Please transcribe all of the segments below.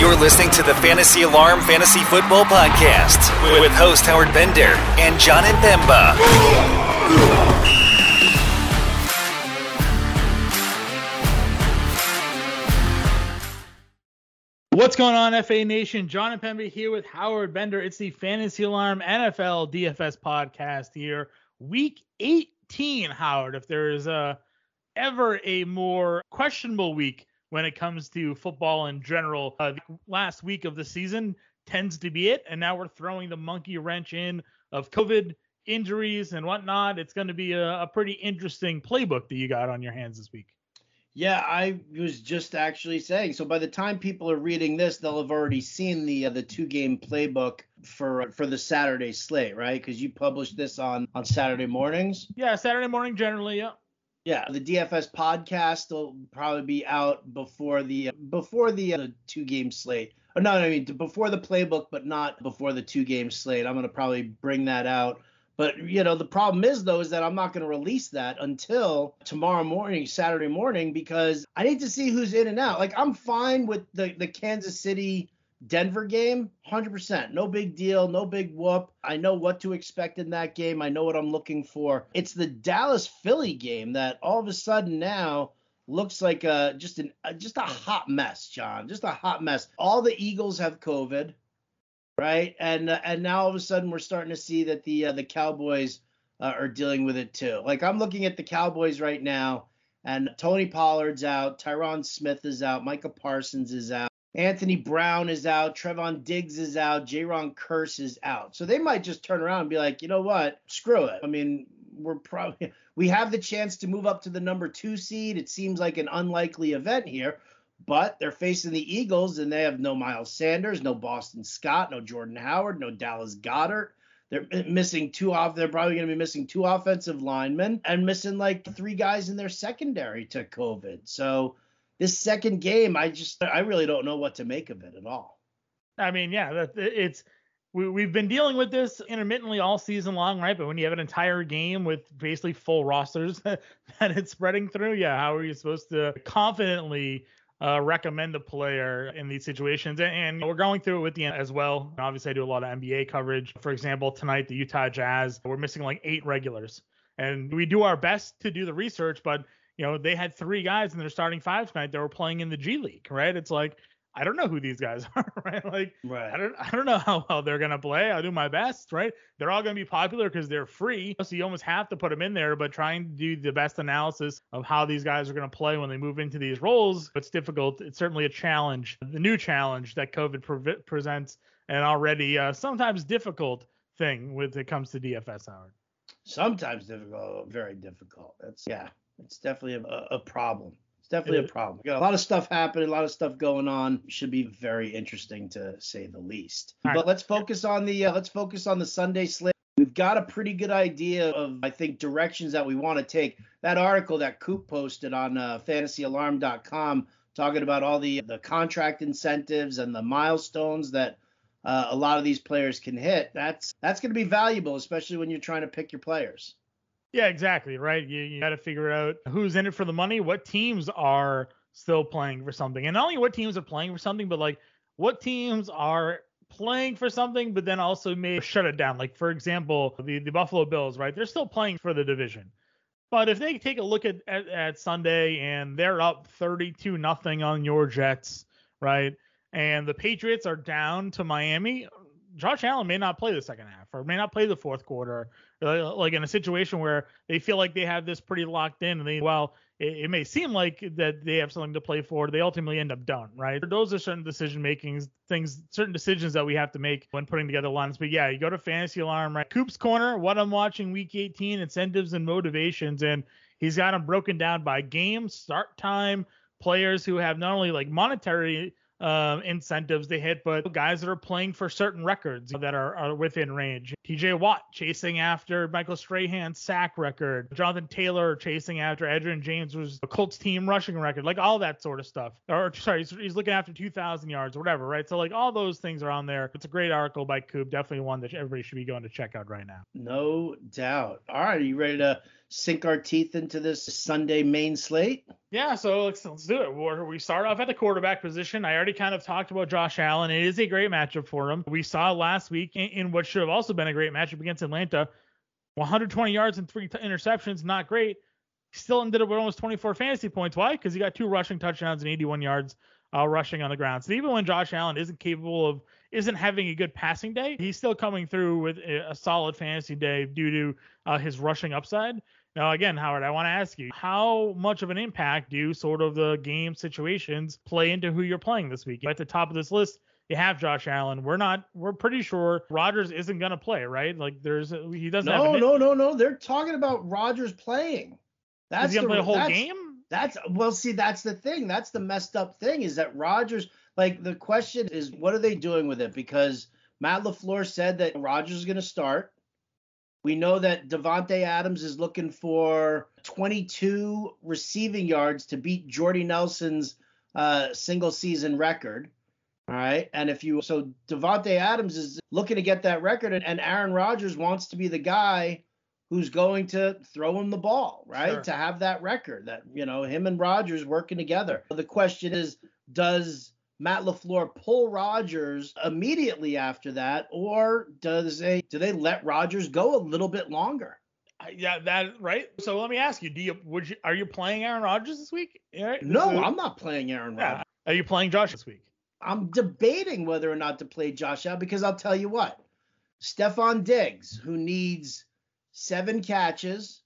You're listening to the Fantasy Alarm Fantasy Football Podcast with host Howard Bender and John Impemba. What's going on, FA Nation? John Impemba here with Howard Bender. It's the Fantasy Alarm NFL DFS podcast here. Week 18, Howard. If there is a ever a more questionable week when it comes to football in general, uh, the last week of the season tends to be it. And now we're throwing the monkey wrench in of COVID injuries and whatnot. It's going to be a, a pretty interesting playbook that you got on your hands this week. Yeah, I was just actually saying. So by the time people are reading this, they'll have already seen the uh, the two game playbook for for the Saturday slate, right? Because you published this on on Saturday mornings. Yeah, Saturday morning generally. Yeah. Yeah, the DFS podcast will probably be out before the before the, uh, two game slate. Or no, I mean before the playbook, but not before the two game slate. I'm gonna probably bring that out. But you know the problem is though is that I'm not going to release that until tomorrow morning, Saturday morning, because I need to see who's in and out. Like I'm fine with the the Kansas City Denver game, 100%. No big deal, no big whoop. I know what to expect in that game. I know what I'm looking for. It's the Dallas Philly game that all of a sudden now looks like a, just an just a hot mess, John. Just a hot mess. All the Eagles have COVID, right? And uh, and now all of a sudden we're starting to see that the uh, the Cowboys uh, are dealing with it too. Like I'm looking at the Cowboys right now, and Tony Pollard's out, Tyron Smith is out, Micah Parsons is out. Anthony Brown is out, Trevon Diggs is out, Jayron Kearse is out. So they might just turn around and be like, you know what? Screw it. I mean, we're probably we have the chance to move up to the number two seed. It seems like an unlikely event here, but they're facing the Eagles and they have no Miles Sanders, no Boston Scott, no Jordan Howard, no Dallas Goedert. They're missing two off. They're probably going to be missing two offensive linemen and missing like three guys in their secondary to COVID. So this second game, I just I really don't know what to make of it at all. I mean, yeah, it's we, we've been dealing with this intermittently all season long, right? But when you have an entire game with basically full rosters that it's spreading through, yeah, how are you supposed to confidently uh, recommend a player in these situations? And, and, we're going through it with the as well. Obviously, I do a lot of NBA coverage. For example, tonight the Utah Jazz, we're missing like eight regulars, and we do our best to do the research, but you know, they had three guys in their starting five tonight that were playing in the G League, right? It's like I don't know who these guys are, right? Like right. I don't I don't know how well they're gonna play. I'll do my best, right? They're all gonna be popular because they're free, so you almost have to put them in there. But trying to do the best analysis of how these guys are gonna play when they move into these roles, it's difficult. It's certainly a challenge, the new challenge that COVID pre- presents, and already uh, sometimes difficult thing when it comes to DFS, Howard. Sometimes difficult, very difficult. That's yeah. It's definitely a, a problem. It's definitely a problem. got a lot of stuff happening, a lot of stuff going on. Should be very interesting to say the least. Right. But let's focus on the uh, let's focus on the Sunday slate. We've got a pretty good idea of I think directions that we want to take. That article that Coop posted on uh, FantasyAlarm.com talking about all the the contract incentives and the milestones that uh, a lot of these players can hit. That's that's going to be valuable, especially when you're trying to pick your players. Yeah, exactly. Right. You, you got to figure out who's in it for the money, what teams are still playing for something, and not only what teams are playing for something, but like what teams are playing for something, but then also may shut it down. Like for example, the the Buffalo Bills, right? They're still playing for the division. But if they take a look at, at, at Sunday and they're up 32 nothing on your Jets, right? And the Patriots are down to Miami, Josh Allen may not play the second half or may not play the fourth quarter, uh, like in a situation where they feel like they have this pretty locked in and they, well, it, it, may seem like that they have something to play for, they ultimately end up done, right? Those are certain decision makings, things, certain decisions that we have to make when putting together lines. But yeah, you go to Fantasy Alarm, right? Coop's Corner, what I'm watching week 18, incentives and motivations. And he's got them broken down by game, start time, players who have not only like monetary um, incentives they hit, but guys that are playing for certain records that are, are within range. TJ Watt chasing after Michael Strahan's sack record. Jonathan Taylor chasing after Edgerrin James was a Colts team rushing record, like all that sort of stuff. Or sorry, he's, he's looking after 2,000 yards or whatever, right? So like all those things are on there. It's a great article by Coop. Definitely one that everybody should be going to check out right now. No doubt. All right, are you ready to sink our teeth into this Sunday main slate? Yeah, so let's, let's do it. We're, we start off at the quarterback position. I already kind of talked about Josh Allen. It is a great matchup for him. We saw last week in, in what should have also been a great matchup against Atlanta 120 yards and three t- interceptions, not great. Still ended up with almost 24 fantasy points. Why? Because he got two rushing touchdowns and 81 yards uh, rushing on the ground. So even when Josh Allen isn't capable of, isn't having a good passing day, he's still coming through with a, solid fantasy day due to uh, his rushing upside. Now, again, Howard, I want to ask you, how much of an impact do sort of the game situations play into who you're playing this week? At the top of this list, you have Josh Allen. We're not. We're pretty sure Rodgers isn't gonna play, right? Like there's he doesn't. No, have no, no, no. They're talking about Rodgers playing. That's Is he gonna the, play a whole that's, game? That's well, see, that's the thing. That's the messed up thing is that Rodgers. Like the question is, what are they doing with it? Because Matt LaFleur said that Rodgers is gonna start. We know that Davante Adams is looking for 22 receiving yards to beat Jordy Nelson's uh, single season record. All right. And if you so Davante Adams is looking to get that record and, and Aaron Rodgers wants to be the guy who's going to throw him the ball, right? Sure. To have that record that, you know, him and Rodgers working together. The question is, does Matt LaFleur pull Rodgers immediately after that, or does they do they let Rodgers go a little bit longer? Yeah, that right. So let me ask you: Do you would you are you playing Aaron Rodgers this week? Right? No, uh, I'm not playing Aaron Rodgers. Are you playing Josh this week? I'm debating whether or not to play Josh Allen because I'll tell you what, Stefon Diggs, who needs seven catches,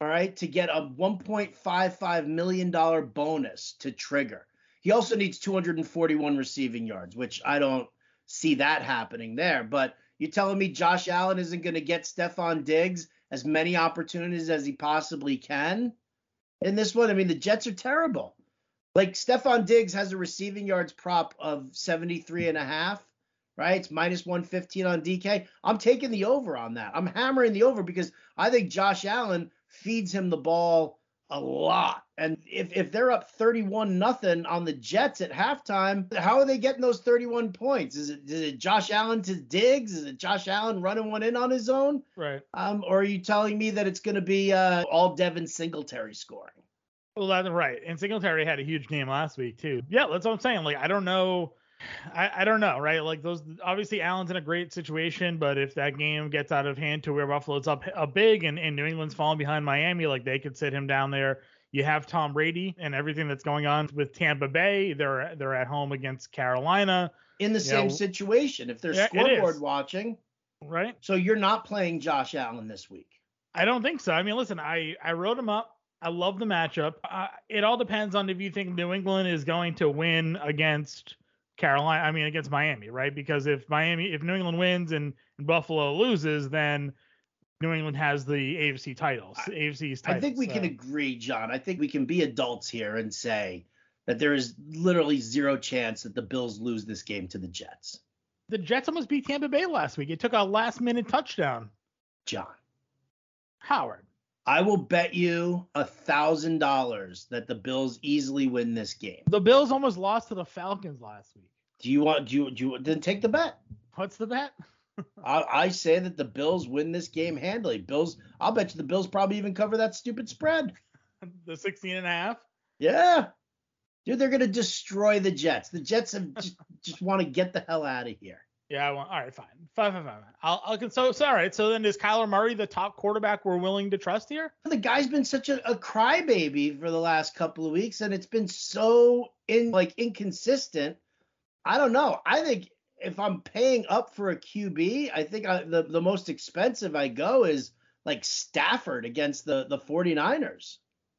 all right, to get a 1.55 million dollar bonus to trigger. He also needs 241 receiving yards, which I don't see that happening there. But you're telling me Josh Allen isn't going to get Stefon Diggs as many opportunities as he possibly can in this one? I mean, the Jets are terrible. Like Stefon Diggs has a receiving yards prop of 73 and a half, right? It's minus 115 on DK. I'm taking the over on that. I'm hammering the over because I think Josh Allen feeds him the ball a lot. And if, if they're up 31 nothing on the Jets at halftime, how are they getting those 31 points? Is it is it Josh Allen to Diggs? Is it Josh Allen running one in on his own? Right. Um, or are you telling me that it's going to be uh, all Devin Singletary scoring? Well, that's right. And Singletary had a huge game last week too. Yeah, that's what I'm saying. Like I don't know. I, I don't know, right? Like those obviously Allen's in a great situation, but if that game gets out of hand to where Buffalo's up a big and, and New England's falling behind Miami, like they could sit him down there. You have Tom Brady and everything that's going on with Tampa Bay. They're they're at home against Carolina. In the same know, situation. If they're yeah, scoreboard watching. Right. So you're not playing Josh Allen this week. I don't think so. I mean, listen, I I wrote him up I love the matchup. Uh, it all depends on if you think New England is going to win against Carolina. I mean, against Miami, right? Because if Miami, if New England wins and, and Buffalo loses, then New England has the AFC titles. I, AFC's titles. I think we so. can agree, John. I think we can be adults here and say that there is literally zero chance that the Bills lose this game to the Jets. The Jets almost beat Tampa Bay last week. It took a last minute touchdown. John. Howard. I will bet you a thousand dollars that the Bills easily win this game. The Bills almost lost to the Falcons last week. Do you want? Do you? Do you? Then take the bet. What's the bet? I, I, say that the Bills win this game handily. Bills. I'll bet you the Bills probably even cover that stupid spread. the 16 and a half. Yeah. Dude, they're gonna destroy the Jets. The Jets have just, just want to get the hell out of here. Yeah, I want. All right, fine, fine, fine, fine. I'll, I'll so, so all right. So then, is Kyler Murray the top quarterback we're willing to trust here? The guy's been such a, a crybaby for the last couple of weeks, and it's been so in like inconsistent. I don't know. I think if I'm paying up for a QB, I think I, the the most expensive I go is like Stafford against the the 49ers.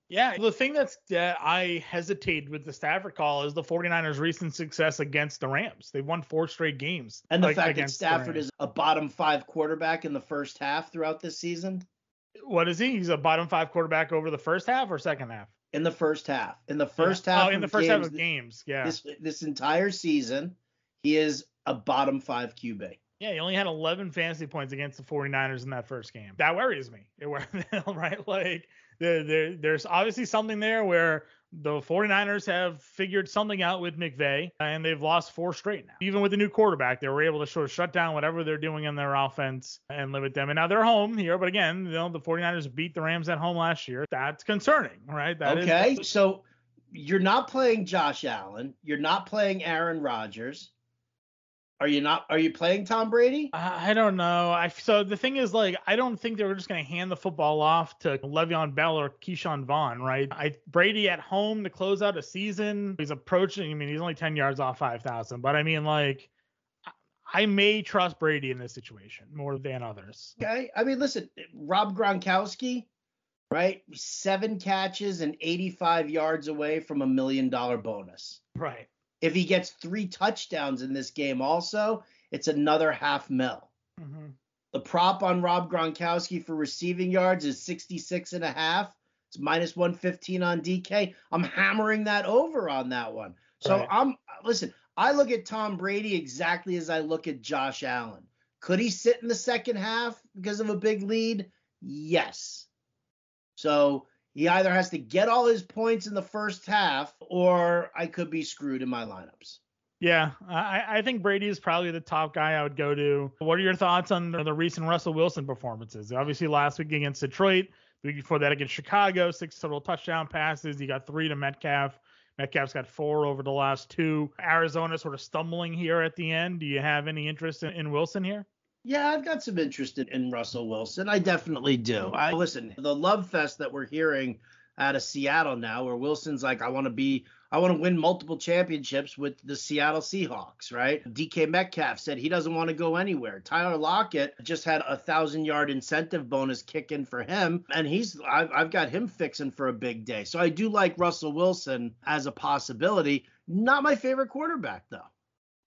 Yeah, the thing that's that I hesitate with the Stafford call is the 49ers' recent success against the Rams. They've won four straight games. And the like, fact that Stafford is a bottom five quarterback in the first half throughout this season. What is he? He's a bottom five quarterback over the first half or second half? In the first half. In the first yeah. half. Oh, in the first games, half of games. Yeah. This this entire season, he is a bottom five QB. Yeah, he only had 11 fantasy points against the 49ers in that first game. That worries me. It, worries, right? Like there, there, there's obviously something there where the 49ers have figured something out with McVay and they've lost four straight now. Even with the new quarterback, they were able to sort of shut down whatever they're doing in their offense and limit them. And now they're home here, but again, you know, the 49ers beat the Rams at home last year. That's concerning, right? That okay. Is- so you're not playing Josh Allen, you're not playing Aaron Rodgers. Are you not? Are you playing Tom Brady? I don't know. I so the thing is like I don't think they were just going to hand the football off to Le'Veon Bell or Ke'Shawn Vaughn, right? I Brady at home to close out a season. He's approaching. I mean, he's only ten yards off five thousand, but I mean like. I may trust Brady in this situation more than others. Okay. I mean, listen, Rob Gronkowski, right? Seven catches and 85 yards away from a million dollar bonus. Right. If he gets three touchdowns in this game, also, it's another half mil. Mm-hmm. The prop on Rob Gronkowski for receiving yards is 66 and a half. It's minus 115 on DK. I'm hammering that over on that one. So right. I'm listen, I look at Tom Brady exactly as I look at Josh Allen. Could he sit in the second half because of a big lead? Yes. So he either has to get all his points in the first half, or I could be screwed in my lineups. Yeah, I, I think Brady is probably the top guy I would go to. What are your thoughts on the recent Russell Wilson performances? Obviously, last week against Detroit, the week before that against Chicago, six total touchdown passes. He got three to Metcalf. Metcalf's got four over the last two. Arizona sort of stumbling here at the end. Do you have any interest in, in Wilson here? Yeah, I've got some interest in, in Russell Wilson. I definitely do. Mm-hmm. I listen, the love fest that we're hearing out of Seattle now, where Wilson's like, I want to be, I want to win multiple championships with the Seattle Seahawks, right? DK Metcalf said he doesn't want to go anywhere. Tyler Lockett just had a thousand yard incentive bonus kick in for him, and he's, I've, I've got him fixing for a big day. So I do like Russell Wilson as a possibility. Not my favorite quarterback though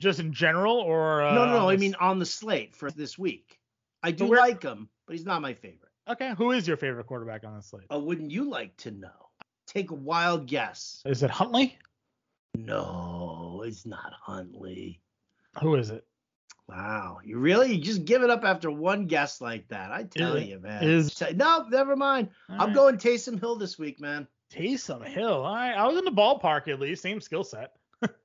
just in general, or uh, no, no, no. I mean on the slate for this week. I do like him, but he's not my favorite. Okay, who is your favorite quarterback on the slate? Oh, wouldn't you like to know? Take a wild guess. Is it Huntley? No, it's not Huntley. Who is it? Wow, you really you just give it up after one guess like that? I tell is, you, man. Is no, never mind. I'm right. going Taysom Hill this week, man. Taysom Hill. All right, I was in the ballpark at least. Same skill set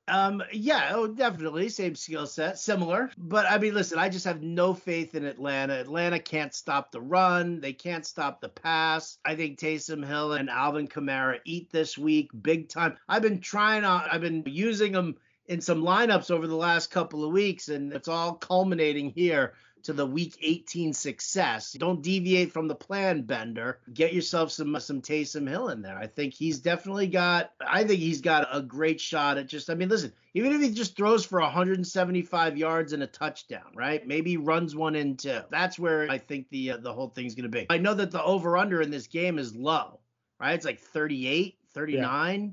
um, yeah, oh, definitely same skill set, similar. But I mean, listen, I just have no faith in Atlanta. Atlanta can't stop the run. They can't stop the pass. I think Taysom Hill and Alvin Kamara eat this week big time. I've been trying to, I've been using them in some lineups over the last couple of weeks, and it's all culminating here to the week 18 success. Don't deviate from the plan, Bender. Get yourself some some Taysom Hill in there. I think he's definitely got I think he's got a great shot at just I mean, listen, even if he just throws for 175 yards and a touchdown, right? Maybe runs one in too. That's where I think the uh, the whole thing's going to be. I know that the over under in this game is low, right? It's like 38, 39. Yeah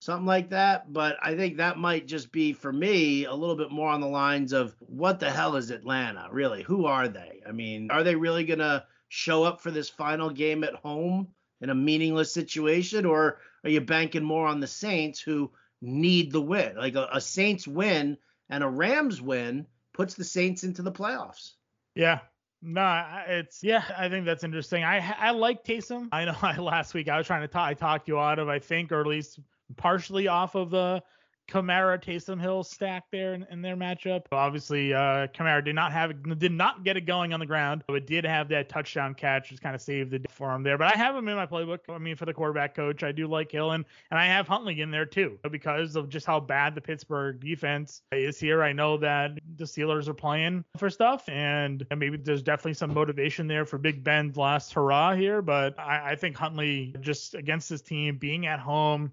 something like that. But I think that might just be for me a little bit more on the lines of what the hell is Atlanta really? Who are they? I mean, are they really gonna show up for this final game at home in a meaningless situation, or are you banking more on the Saints who need the win? Like a, a Saints win and a Rams win puts the Saints into the playoffs. Yeah, no, it's yeah. I think that's interesting. I I like Taysom. I know I, last week I was trying to talk. I talked you out of I think, or at least partially off of the Kamara Taysom Hill stack there in, in their matchup. Obviously, uh, Kamara did not have did not get it going on the ground, but did have that touchdown catch, just kind of saved the for him there. But I have him in my playbook. I mean, for the quarterback coach, I do like Hill, and, and I have Huntley in there too because of just how bad the Pittsburgh defense is here. I know that the Steelers are playing for stuff, and, and maybe there's definitely some motivation there for Big Ben's last hurrah here. But I, I think Huntley just against this team being at home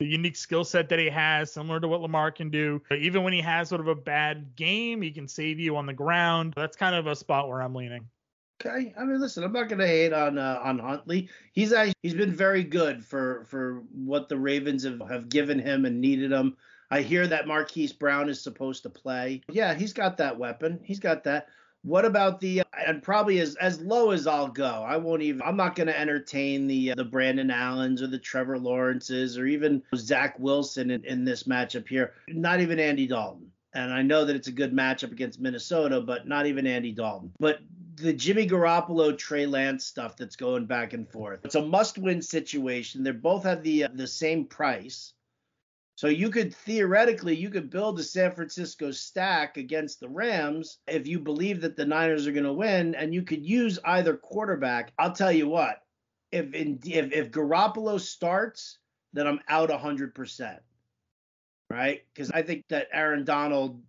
the unique skill set that he has, similar to what Lamar can do. Even when he has sort of a bad game, he can save you on the ground. That's kind of a spot where I'm leaning. Okay, I mean, listen, I'm not gonna hate on uh, on Huntley. He's actually, he's been very good for for what the Ravens have, have given him and needed him. I hear that Marquise Brown is supposed to play. Yeah, he's got that weapon. He's got that. What about the and probably as as low as I'll go. I won't even. I'm not going to entertain the uh, the Brandon Allens or the Trevor Lawrences or even Zach Wilson in, in this matchup here. Not even Andy Dalton. And I know that it's a good matchup against Minnesota, but not even Andy Dalton. But the Jimmy Garoppolo Trey Lance stuff that's going back and forth. It's a must-win situation. They both have the uh, the same price. So you could theoretically you could build a San Francisco stack against the Rams if you believe that the Niners are going to win and you could use either quarterback. I'll tell you what. If in, if if Garoppolo starts, then I'm out 100%. Right? Cuz I think that Aaron Donald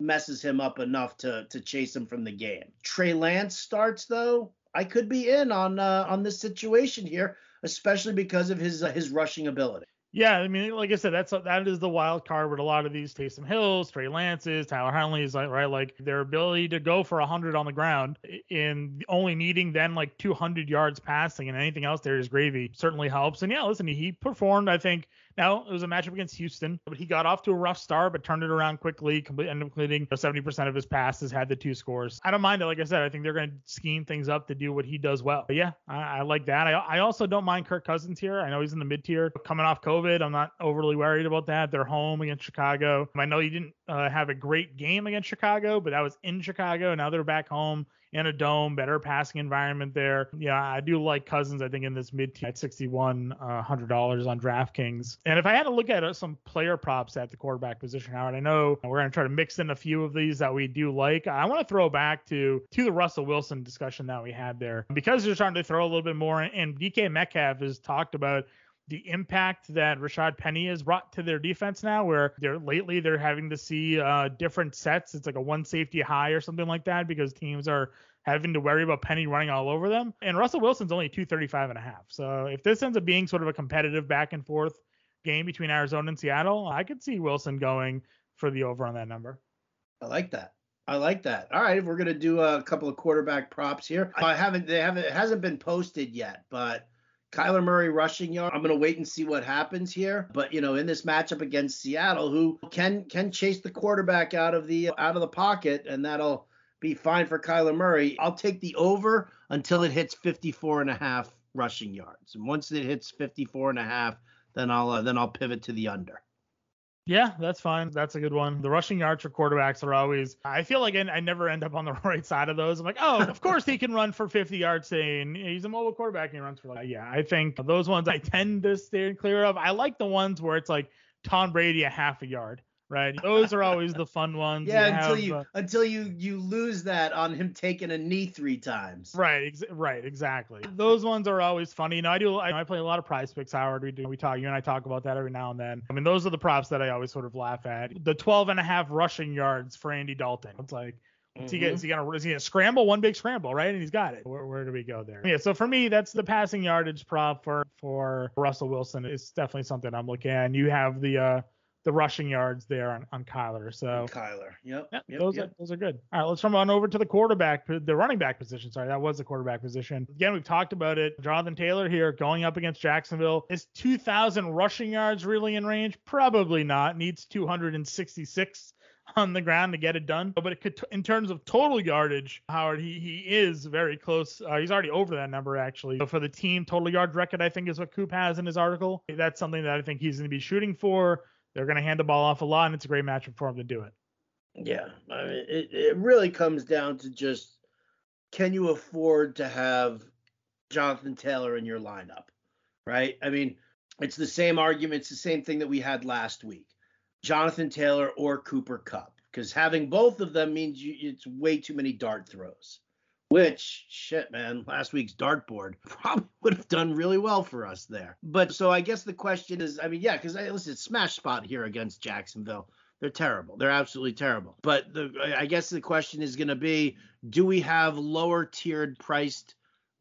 messes him up enough to to chase him from the game. Trey Lance starts though, I could be in on uh, on this situation here, especially because of his uh, his rushing ability. Yeah, I mean, like I said, that's that is the wild card with a lot of these Taysom Hills, Trey Lances, Tyler Huntley's, right? Like their ability to go for 100 on the ground in only needing then like 200 yards passing and anything else there is gravy certainly helps. And yeah, listen, he performed, I think, now, it was a matchup against Houston, but he got off to a rough start, but turned it around quickly, complete, ended up completing 70% of his passes, had the two scores. I don't mind it. Like I said, I think they're going to scheme things up to do what he does well. But yeah, I, I like that. I, I also don't mind Kirk Cousins here. I know he's in the mid tier coming off COVID. I'm not overly worried about that. They're home against Chicago. I know he didn't uh, have a great game against Chicago, but that was in Chicago. Now they're back home in a dome, better passing environment there. Yeah, I do like Cousins. I think in this mid at 61 uh, hundred dollars on DraftKings. And if I had to look at uh, some player props at the quarterback position, Howard, I know we're gonna try to mix in a few of these that we do like. I want to throw back to to the Russell Wilson discussion that we had there because they're starting to throw a little bit more. And DK Metcalf has talked about the impact that Rashad Penny has brought to their defense now, where they're lately they're having to see uh, different sets. It's like a one safety high or something like that because teams are having to worry about Penny running all over them. And Russell Wilson's only 235 and a half. So if this ends up being sort of a competitive back and forth game between Arizona and Seattle, I could see Wilson going for the over on that number. I like that. I like that. All right, we're gonna do a couple of quarterback props here. I haven't, they haven't, it hasn't been posted yet, but Kyler Murray rushing yard. I'm gonna wait and see what happens here. But you know, in this matchup against Seattle, who can can chase the quarterback out of the out of the pocket, and that'll be fine for Kyler Murray. I'll take the over until it hits 54 and a half rushing yards. And once it hits 54 and a half, then I'll uh, then I'll pivot to the under. Yeah, that's fine. That's a good one. The rushing yards for quarterbacks are always. I feel like I, I never end up on the right side of those. I'm like, oh, of course he can run for 50 yards. Saying he's a mobile quarterback and he runs for like, yeah. I think those ones I tend to steer clear of. I like the ones where it's like Tom Brady a half a yard right? Those are always the fun ones. Yeah, you until have, you uh, until you you lose that on him taking a knee three times. Right, ex- right, exactly. Those ones are always funny. You know, I do I, I play a lot of prize picks, Howard. We do we talk you and I talk about that every now and then. I mean, those are the props that I always sort of laugh at. The 12 and a half rushing yards for Andy Dalton. It's like Mm-hmm. Is he, is he gonna is he gonna scramble one big scramble right and he's got it where, where do we go there yeah so for me that's the passing yardage prop for for Russell Wilson it's definitely something I'm looking at and you have the uh the rushing yards there on, on Kyler. So Kyler, yep, yep, yep those yep. are those are good. All right, let's jump on over to the quarterback, the running back position. Sorry, that was the quarterback position. Again, we've talked about it. Jonathan Taylor here going up against Jacksonville. Is 2,000 rushing yards really in range? Probably not. Needs 266 on the ground to get it done. But it could, in terms of total yardage, Howard, he he is very close. Uh, he's already over that number actually. So for the team total yard record, I think is what Coop has in his article. That's something that I think he's going to be shooting for. They're going to hand the ball off a lot, and it's a great matchup for him to do it. Yeah, I mean, it, it really comes down to just can you afford to have Jonathan Taylor in your lineup, right? I mean, it's the same argument. It's the same thing that we had last week. Jonathan Taylor or Cooper Kupp, because having both of them means you, it's way too many dart throws. Which shit, man, last week's dartboard probably would have done really well for us there. But so I guess the question is, I mean, yeah, because listen, smash spot here against Jacksonville. They're terrible. They're absolutely terrible. But the, I guess the question is going to be, do we have lower tiered priced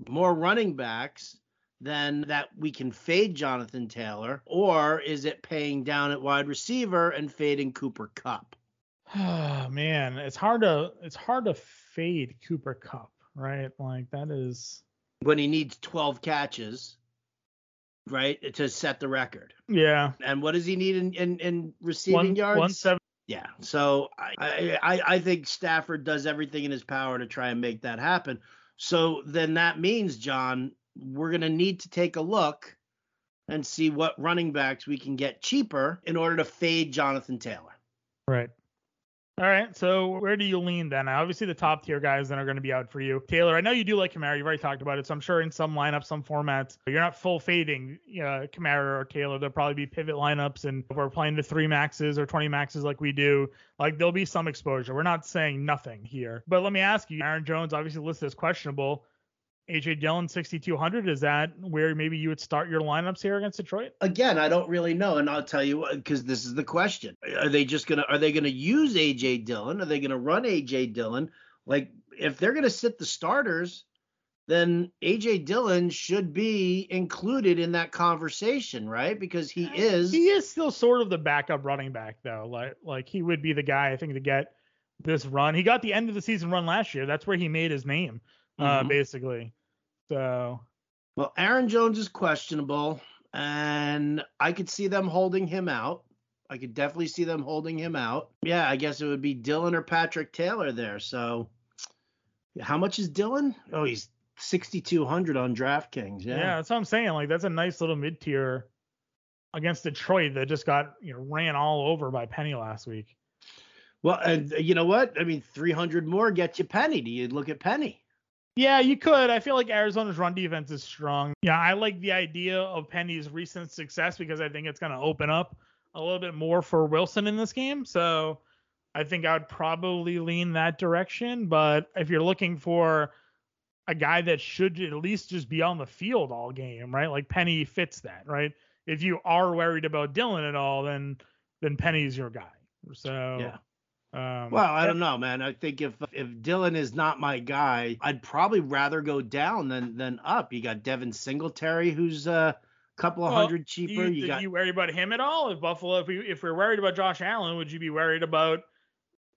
more running backs than that we can fade Jonathan Taylor, or is it paying down at wide receiver and fading Cooper Kupp? Oh man, it's hard to it's hard to fade Cooper Kupp, right? Like that is when he needs 12 catches, right, to set the record. Yeah. And what does he need in in, in receiving one, yards? One seven. Yeah. So I, I I think Stafford does everything in his power to try and make that happen. So then that means, John, we're gonna need to take a look and see what running backs we can get cheaper in order to fade Jonathan Taylor. Right. All right, so where do you lean then? Obviously, the top tier guys then are going to be out for you. Taylor, I know you do like Kamara. You've already talked about it, so I'm sure in some lineups, some formats, you're not full fading uh, Kamara or Taylor. There'll probably be pivot lineups, and if we're playing the three maxes or 20 maxes like we do, like there'll be some exposure. We're not saying nothing here, but let me ask you: Aaron Jones obviously listed as questionable. AJ Dillon 6200 is that where maybe you would start your lineups here against Detroit? Again, I don't really know, and I'll tell you because this is the question: Are they just gonna are they gonna use AJ Dillon? Are they gonna run AJ Dillon? Like if they're gonna sit the starters, then AJ Dillon should be included in that conversation, right? Because he uh, is he is still sort of the backup running back though. Like like he would be the guy I think to get this run. He got the end of the season run last year. That's where he made his name uh, Mhm. basically. So Well, Aaron Jones is questionable, and I could see them holding him out. I could definitely see them holding him out. Yeah, I guess it would be Dillon or Patrick Taylor there. So, how much is Dillon? Oh, he's 6,200 on DraftKings. yeah. Yeah. that's what I'm saying. Like that's a nice little mid tier against Detroit that just got you know ran all over by Penny last week. Well, and you know what? I mean, 300 more get you Penny. Do you look at Penny? Yeah, you could. I feel like Arizona's run defense is strong. Yeah, I like the idea of Penny's recent success because I think it's going to open up a little bit more for Wilson in this game. So I think I would probably lean that direction. But if you're looking for a guy that should at least just be on the field all game, right? Like Penny fits that, right? If you are worried about Dillon at all, then then Penny's your guy. So Yeah. Um, Well, I don't know, man. I think if if Dillon is not my guy, I'd probably rather go down than than up. You got Devin Singletary, who's a couple of Well, hundred cheaper. you, You, got you worry about him at all? If Buffalo, if we if we're worried about Josh Allen, would you be worried about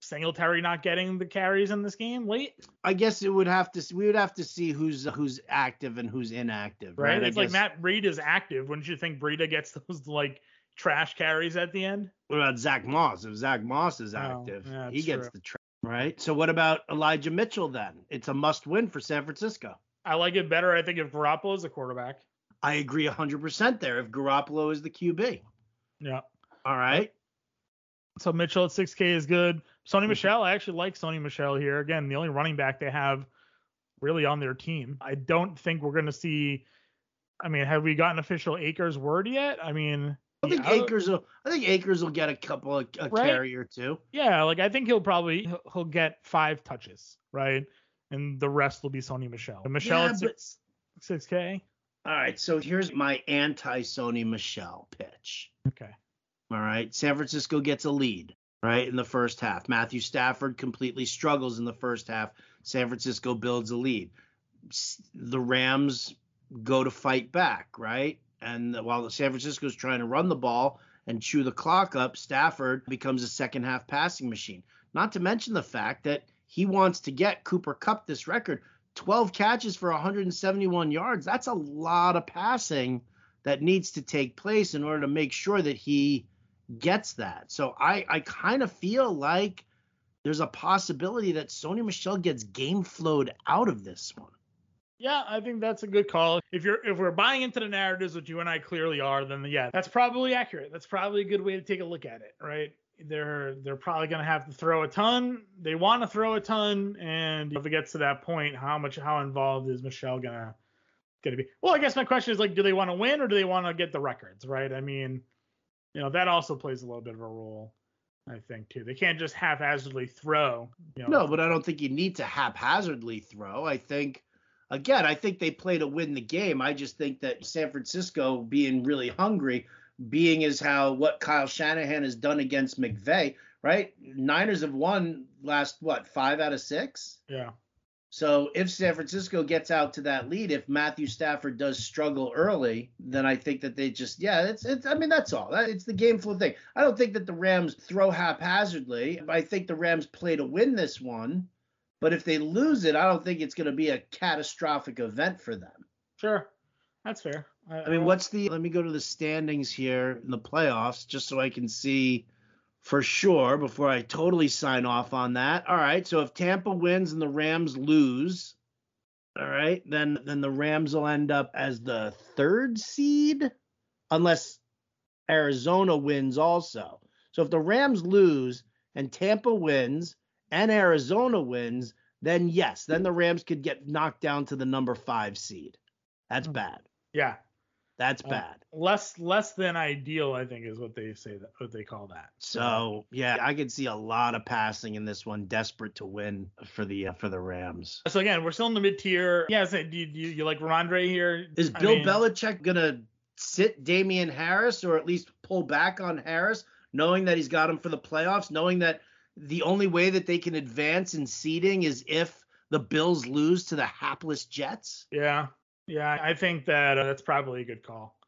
Singletary not getting the carries in this game late? I guess it would have to we would have to see who's who's active and who's inactive, Right? right? I It's like guess- Matt Breida is active. Wouldn't you think Breida gets those like trash carries at the end? What about Zach Moss? If Zach Moss is Oh, active, yeah, he gets true. the track, right? So what about Elijah Mitchell then? It's a must win for San Francisco. I like it better. I think if Garoppolo is a quarterback. I agree 100% there if Garoppolo is the QB. Yeah. All right. So Mitchell at 6K is good. Sony Mhm. Michel, I actually like Sony Michel here. Again, the only running back they have really on their team. I don't think we're going to see. I mean, have we gotten official Akers word yet? I mean, I think yeah, Akers will I think Akers will get a couple of a Right. carry or two. Yeah, like I think he'll probably he'll, he'll get five touches, right? And the rest will be Sony Michel. And Michel Yeah, six six K. All right, so here's my anti Sony Michel pitch. Okay. All right. San Francisco gets a lead, right, in the first half. Matthew Stafford completely struggles in the first half. San Francisco builds a lead. The Rams go to fight back, right? And while San Francisco is trying to run the ball and chew the clock up, Stafford becomes a second half passing machine. Not to mention the fact that he wants to get Cooper Kupp this record 12 catches for 171 yards. That's a lot of passing that needs to take place in order to make sure that he gets that. So I, I kind of feel like there's a possibility that Sony Michel gets game flowed out of this one. Yeah, I think that's a good call. If you're if we're buying into the narratives, which you and I clearly are, then yeah, that's probably accurate. That's probably a good way to take a look at it, right? They're they're probably gonna have to throw a ton. They want to throw a ton, and if it gets to that point, how much how involved is Michel gonna gonna be? Well, I guess my question is like, do they want to win or do they want to get the records, right? I mean, you know, that also plays a little bit of a role, I think too. They can't just haphazardly throw. You know, No, but I don't think you need to haphazardly throw. I think, again, I think they play to win the game. I just think that San Francisco being really hungry, being is how what Kyle Shanahan has done against McVay, right? Niners have won last, what, five out of six? yeah. So if San Francisco gets out to that lead, if Matthew Stafford does struggle early, then I think that they just yeah, it's it's I mean that's all. That, it's the game flow thing. I don't think that the Rams throw haphazardly. I think the Rams play to win this one, but if they lose it, I don't think it's going to be a catastrophic event for them. Sure, that's fair. I mean, what's the let me go to the standings here in the playoffs just so I can see for sure before I totally sign off on that. All right, so if Tampa wins and the Rams lose, all right, then then the Rams will end up as the third seed unless Arizona wins also. So if the Rams lose and Tampa wins and Arizona wins, then yes, then the Rams could get knocked down to the number five seed. That's Mhm. bad. Yeah. That's Uh, bad. Less less than ideal, I think, is what they say that what they call that. So yeah, I could see a lot of passing in this one, desperate to win for the uh, for the Rams. So again, we're still in the mid tier. Yeah, so do you, do you, like Rhamondre here? Is I Bill mean, Belichick gonna sit Damien Harris or at least pull back on Harris, knowing that he's got him for the playoffs, knowing that the only way that they can advance in seeding is if the Bills lose to the hapless Jets? Yeah, yeah, I think that uh, that's probably a good call,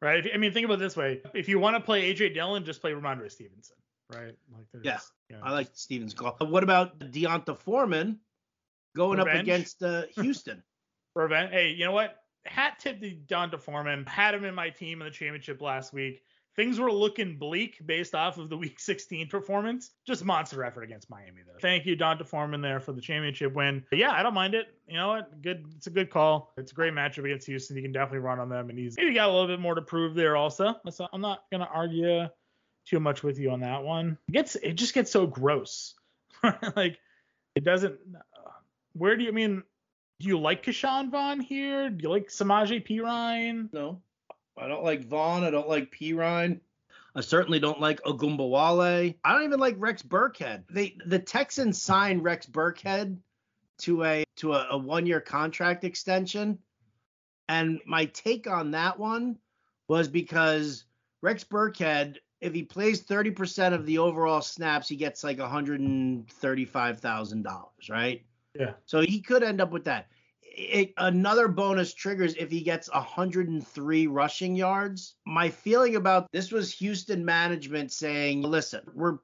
right? If, I mean, think about it this way: if you want to play AJ Dillon, just play Rhamondre Stevenson, right? Like, Yeah, yeah. I like Stevens' call. What about D'Onta Foreman going up against uh, Houston? Prevent. Hey, you know what? Hat tip to Don Foreman. Had him in my team in the championship last week. Things were looking bleak based off of the Week 16 performance. Just monster effort against Miami, though. Thank you, Don DeForman, there for the championship win. But yeah, I don't mind it. You know what? Good. It's a good call. It's a great matchup against Houston. You can definitely run on them, and he's maybe got a little bit more to prove there also. So I'm not gonna argue too much with you on that one. It gets it just gets so gross. like it doesn't. Where do you I mean? Do you like Ke'Shawn Vaughn here? Do you like Samaje Perine? No, I don't like Vaughn. I don't like Perine. I certainly don't like Ogunbowale. I don't even like Rex Burkhead. They the Texans signed Rex Burkhead to a to a, a one year contract extension, and my take on that one was because Rex Burkhead, if he plays thirty percent of the overall snaps, he gets like one hundred and thirty five thousand dollars, right? Yeah. So he could end up with that. It, another bonus triggers if he gets 103 rushing yards. My feeling about this was Houston management saying, "Listen, we're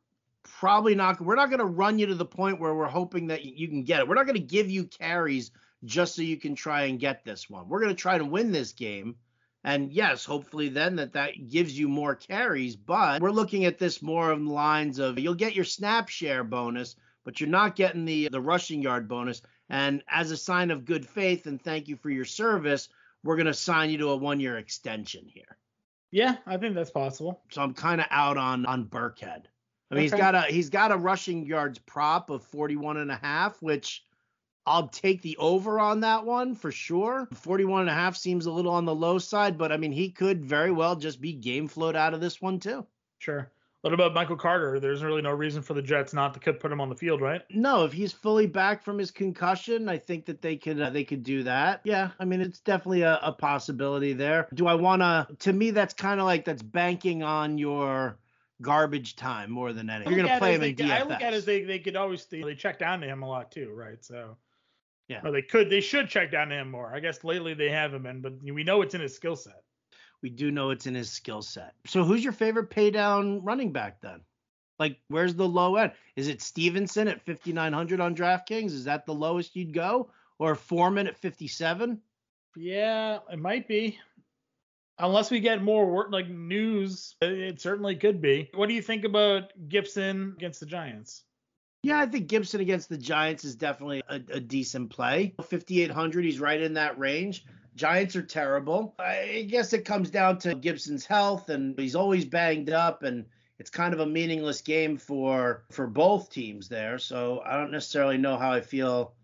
probably not we're not going to run you to the point where we're hoping that you can get it. We're not going to give you carries just so you can try and get this one. We're going to try to win this game." And yes, hopefully then that that gives you more carries, but we're looking at this more on the lines of you'll get your snap share bonus, but you're not getting the the rushing yard bonus. And as a sign of good faith and thank you for your service, we're going to sign you to a one year extension here. Yeah, I think that's possible. So I'm kind of out on on Burkhead. I mean, he's got a he's got a rushing yards prop of 41 and a half, which I'll take the over on that one for sure. 41 and a half seems a little on the low side, but I mean, he could very well just be game flowed out of this one too. Sure. What about Michael Carter? There's really no reason for the Jets not to could put him on the field, right? No, if he's fully back from his concussion, I think that they could uh, they could do that. Yeah, I mean it's definitely a, a possibility there. Do I want to? To me, that's kind of like that's banking on your garbage time more than anything. You're gonna play him in they- DFS. I look at it as they, they could always they, they check down to him a lot too, right? So Yeah. or they could they should check down to him more. I guess lately they haven't in, but we know it's in his skill set. We do know it's in his skill set. So who's your favorite pay down running back then? Like where's the low end? Is it Stevenson at 5900 on DraftKings? Is that the lowest you'd go? Or Foreman at 57? Yeah, it might be. Unless we get more work like news, it- certainly could be. What do you think about Gibson against the Giants? Yeah, I think Gibson against the Giants is definitely a, a decent play. 5800, he's right in that range. Giants are terrible. I guess it comes down to Gibson's health and he's always banged up and it's kind of a meaningless game for for both teams there. So I don't necessarily know how I feel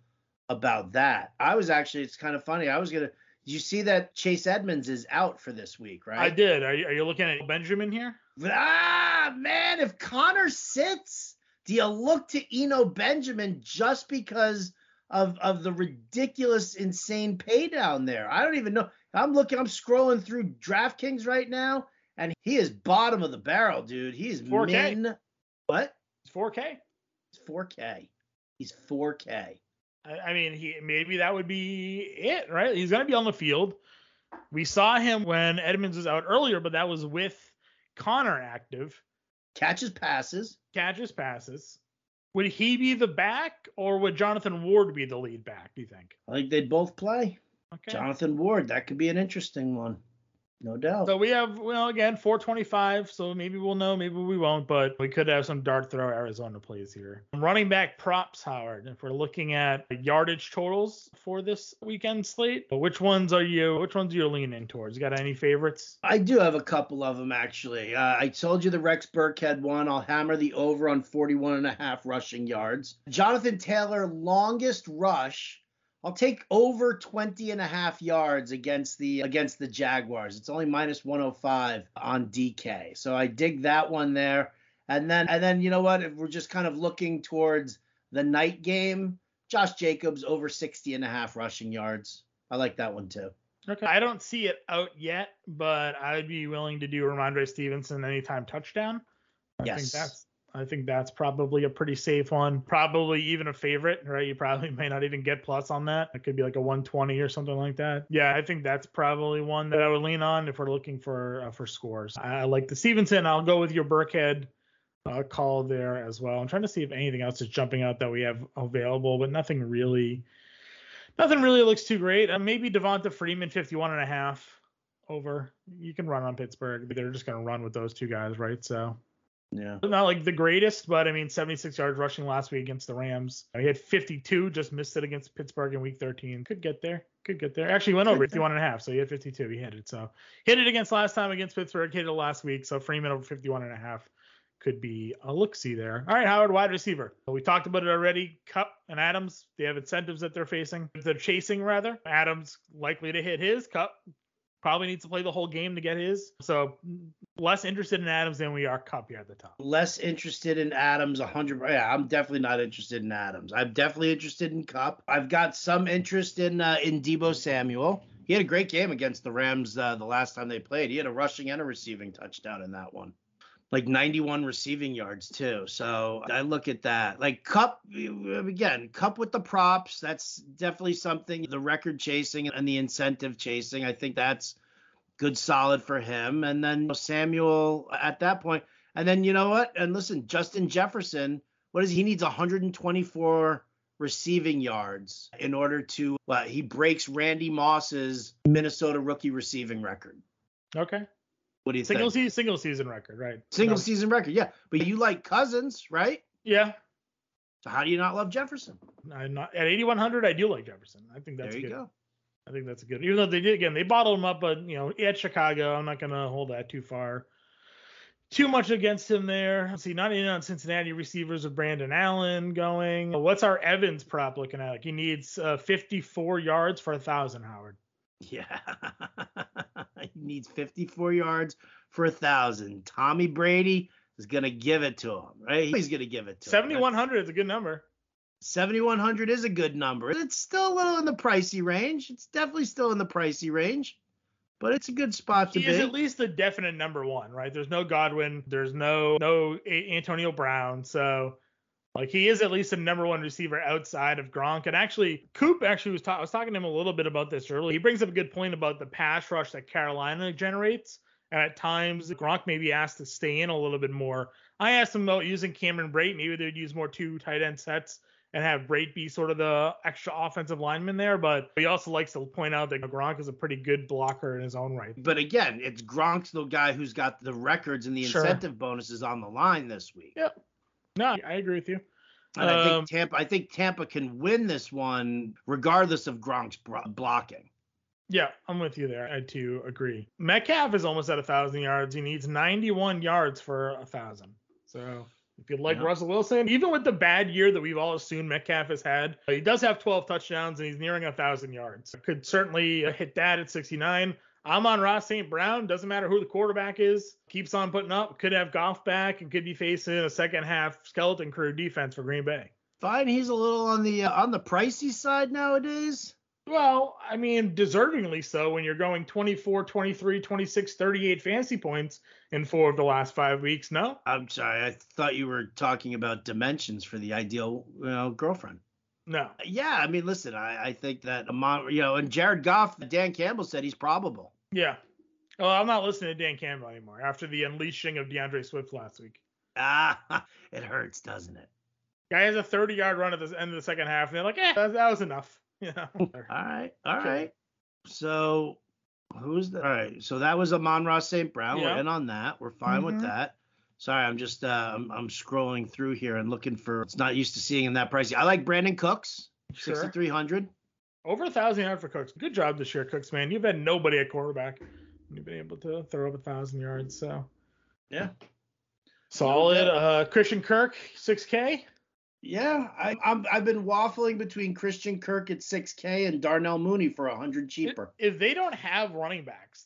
about that. I was actually it's kind of funny. I was going to Did you see that Chase Edmonds is out for this week, right? I did. Are you, are you looking at Benjamin here? Ah, man, if Connor sits, do you look to Eno Benjamin just because of of the ridiculous, insane pay down there? I don't even know. I'm looking, I'm scrolling through DraftKings right now, and he is bottom of the barrel, dude. He's 4K. min. What? It's 4K. He's 4K. He's 4K. I, I mean, he maybe that would be it, right? He's going to be on the field. We saw him when Edmonds was out earlier, but that was with Connor active. Catches passes. Catches passes. Would he be the back, or would Jonathan Ward be the lead back? Do you think? I think they'd both play. Okay. Jonathan Ward, that could be an interesting one. No doubt. So we have, well, again, 425. So maybe we'll know, maybe we won't, but we could have some dart throw Arizona plays here. Running back props, Howard. If we're looking at yardage totals for this weekend slate, which ones are you? Which ones are you leaning towards? You got any favorites? I do have a couple of them actually. Uh, I told you the Rex Burkhead one. I'll hammer the over on 41 and a half rushing yards. Jonathan Taylor longest rush I'll take over 20 and a half yards against the against the Jaguars. It's only minus 105 on DK. So I dig that one there. And then and then you know what? If we're just kind of looking towards the night game, Josh Jacobs over 60 and a half rushing yards. I like that one too. Okay. I don't see it out yet, but I'd be willing to do Rhamondre Stevenson anytime touchdown. I yes. think that's I think that's probably a pretty safe one. Probably even a favorite, right? You probably may not even get plus on that. It could be like a 120 or something like that. Yeah, I think that's probably one that I would lean on if we're looking for uh, for scores. I, I, like the Stevenson. I'll go with your Burkhead uh, call there as well. I'm trying to see if anything else is jumping out that we have available, but nothing really. Nothing really looks too great. Uh, maybe Devonta Freeman 51 and a half over. You can run on Pittsburgh. But they're just going to run with those two guys, right? So yeah. Not like the greatest, but I mean, 76 yards rushing last week against the Rams. Uh, he had 52, just missed it against Pittsburgh in week 13. Could get there. Could get there. Actually went over 51 and a half, so he had 52. He hit it. So hit it against last time against Pittsburgh, hit it last week. So Freeman over 51 and a half could be a look see there. All right, Howard, wide receiver. We talked about it already. Kupp and Adams, they have incentives that they're facing. They're chasing rather. Adams likely to hit his. Kupp probably needs to play the whole game to get his. So less interested in Adams than we are Kupp here at the top. Less interested in Adams, 100. Yeah, I'm definitely not interested in Adams. I'm definitely interested in Kupp. I've got some interest in uh, in Deebo Samuel. He had a great game against the Rams uh, the last time they played. He had a rushing and a receiving touchdown in that one. Like 91 receiving yards too. So I look at that. Like Kupp again, Kupp with the props. That's definitely something. The record chasing and the incentive chasing. I think that's good solid for him. And then Samuel at that point. And then you know what? And listen, Justin Jefferson, what is he needs 124 receiving yards in order to well, he breaks Randy Moss's Minnesota rookie receiving record. Okay. What do you single think? Season, single season record, right? Single no. season record, yeah. But you like Cousins, right? Yeah. So how do you not love Jefferson? I'm not at 8100. I do like Jefferson. I think that's there you good. go. I think that's good. Even though they did again, they bottled him up, but you know, at Chicago, I'm not gonna hold that too far. Too much against him there. Let's see, not in on Cincinnati receivers with Brandon Allen going. What's our Evans prop looking at? Like he needs uh, 54 yards for a thousand, Howard. Yeah, he needs 54 yards for a thousand. Tommy Brady is gonna give it to him, right? He's gonna give it to 7,100 is a good number. 7100 is a good number. It's still a little in the pricey range. It's definitely still in the pricey range, but it's a good spot to he be. He is at least the definite number one, right? There's no Godwin, there's no no Antonio Brown, so like he is at least a number one receiver outside of Gronk. And actually, Coop actually was ta- I was talking to him a little bit about this earlier. He brings up a good point about the pass rush that Carolina generates. And at times, Gronk may be asked to stay in a little bit more. I asked him about using Cameron Brate. Maybe they'd use more two tight end sets and have Brate be sort of the extra offensive lineman there. But he also likes to point out that Gronk is a pretty good blocker in his own right. But again, it's Gronk's the guy who's got the records and the sure. incentive bonuses on the line this week. Yep. No, I agree with you. And um, I think um, Tampa, I think Tampa can win this one regardless of Gronk's blocking. Yeah, I'm with you there. I too agree. Metcalf is almost at a thousand yards. He needs 91 yards for a thousand. So if you like yeah. Russell Wilson, even with the bad year that we've all assumed Metcalf has had, he does have 12 touchdowns and he's nearing a thousand yards. Could certainly hit that at 69. Amon-Ra St. Brown, doesn't matter who the quarterback is, keeps on putting up. Could have Goff back and could be facing a second half skeleton crew defense for Green Bay. Fine, he's a little on the uh, on the pricey side nowadays. Well, I mean, deservingly so when you're going 24, 23, 26, 38 fantasy points in four of the last five weeks. No? I'm sorry. I thought you were talking about dimensions for the ideal you know, girlfriend. No. Yeah, I mean, listen, I, I think that Amon, you know, and Jared Goff, Dan Campbell said he's probable. Yeah. Well, I'm not listening to Dan Campbell anymore after the unleashing of D'Andre Swift last week. Ah, it hurts, doesn't it? Guy has a 30 yard run at the end of the second half, and they're like, eh, that, that was enough. Yeah. all right. All right. So Who's the? All right, so that was Amon-Ra St. Brown. Yeah. We're in on that. We're fine Mhm. with that. Sorry, I'm just uh, I'm, I'm scrolling through here and looking for. It's not used to seeing him that pricey. I like Brandin Cooks, Sure. 6300. Over a thousand yards for Cooks. Good job this year, Cooks, man. You've had nobody at quarterback. You've been able to throw up a thousand yards, so Yeah. solid. Uh, Christian Kirk, 6K. Yeah, I, I'm I've been waffling between Christian Kirk at 6K and Darnell Mooney for 100 cheaper. If they don't have running backs,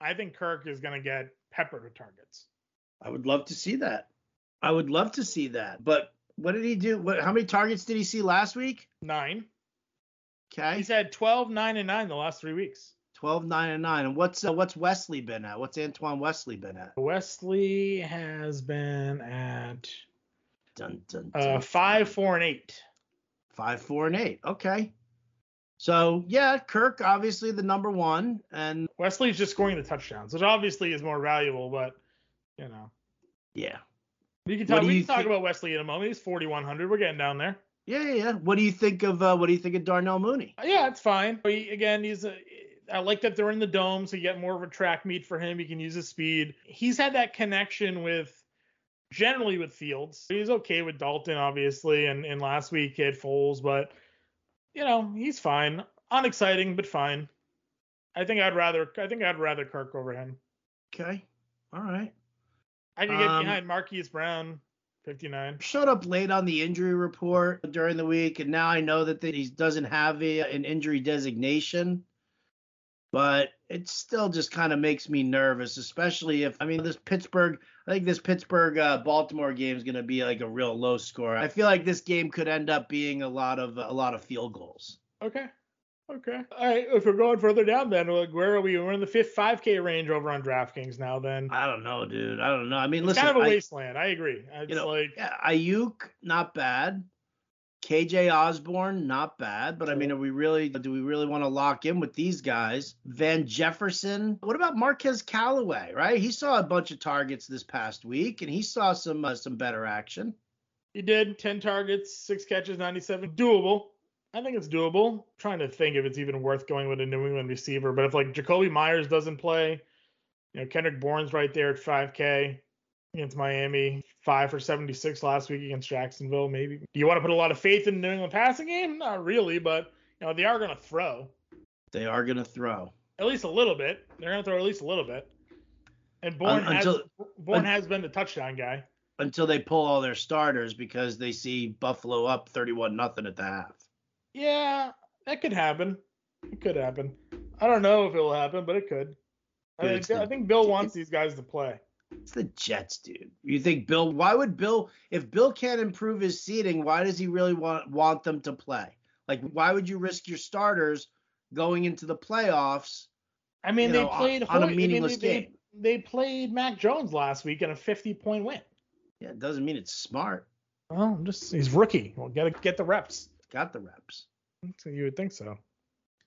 I think Kirk is going to get peppered with targets. I would love to see that. I would love to see that. But what did he do? What? How many targets did he see last week? Nine. Okay, He's had 12, 9, and 9 the last three weeks. 12, 9, and 9. And what's uh, what's Wesley been at? What's Antoine Wesley been at? Wesley has been at Dun, dun, uh, 5, 4, and 8. Five, four, and eight. Okay. So yeah, Kirk obviously the number one, and Wesley's just scoring the touchdowns, which obviously is more valuable, but, you know. yeah, We can talk, we can talk about Wesley in a moment. He's 4,100. We're getting down there. yeah, yeah, yeah. What do you think of uh, what do you think of Darnell Mooney? Uh, Yeah, it's fine. He, again, he's a. I like that they're in the dome, so you get more of a track meet for him. He can use his speed. He's had that connection with, generally with Fields. He's okay with Dalton, obviously, and, and last week he had Foles, but you know he's fine. Unexciting, but fine. I think I'd rather. I think I'd rather Kirk over him. Okay, all right. I can get Um, behind Marquise Brown, 59. Showed up late on the injury report during the week, and now I know that he doesn't have a, an injury designation. But it still just kind of makes me nervous, especially if I mean this Pittsburgh. I think this Pittsburgh uh, Baltimore game is going to be like a real low score. I feel like this game could end up being a lot of a lot of field goals. Okay. Okay. All right. If we're going further down, then like, where are we? We're in the fifth 5K range over on DraftKings now. Then I don't know, dude. I don't know. I mean, it's listen, kind of a I- wasteland. I agree. It's you know, like Aiyuk, not bad. KJ Osborn, not bad. But I mean, Sure. are we really do we really want to lock in with these guys? Van Jefferson. What about Marquez Callaway? Right, he saw a bunch of targets this past week, and he saw some uh, some better action. he did 10 targets, six catches, 97. Doable. I think it's doable. I'm trying to think if it's even worth going with a New England receiver. But if like Jakobi Meyers doesn't play, you know, Kendrick Bourne's right there at 5K against Miami, five for 76 last week against Jacksonville. Maybe. Do you want to put a lot of faith in the New England passing game? Not really, but you know they are going to throw. They are gonna throw. at least a little bit. They're gonna throw at least a little bit. And Bourne Un- has Bourne un- has been the touchdown guy. Until they pull all their starters because they see Buffalo up 31 nothing at the half. Yeah, that could happen. It could happen. I don't know if it will happen, but it could. I Dude, think, it's the- I think Bill wants these guys to play. It's the Jets, dude. You think Bill? Why would Bill? If Bill can't improve his seating, why does he really want want them to play? Like, why would you risk your starters going into the playoffs? I mean, they know, on- played on a Hoy- I mean, meaningless they, game. They, they played Mac Jones last week in a 50 point win. Yeah, it doesn't mean it's smart. Well, I'm just he's rookie. Well, get get the reps. Got the reps. So you would think so.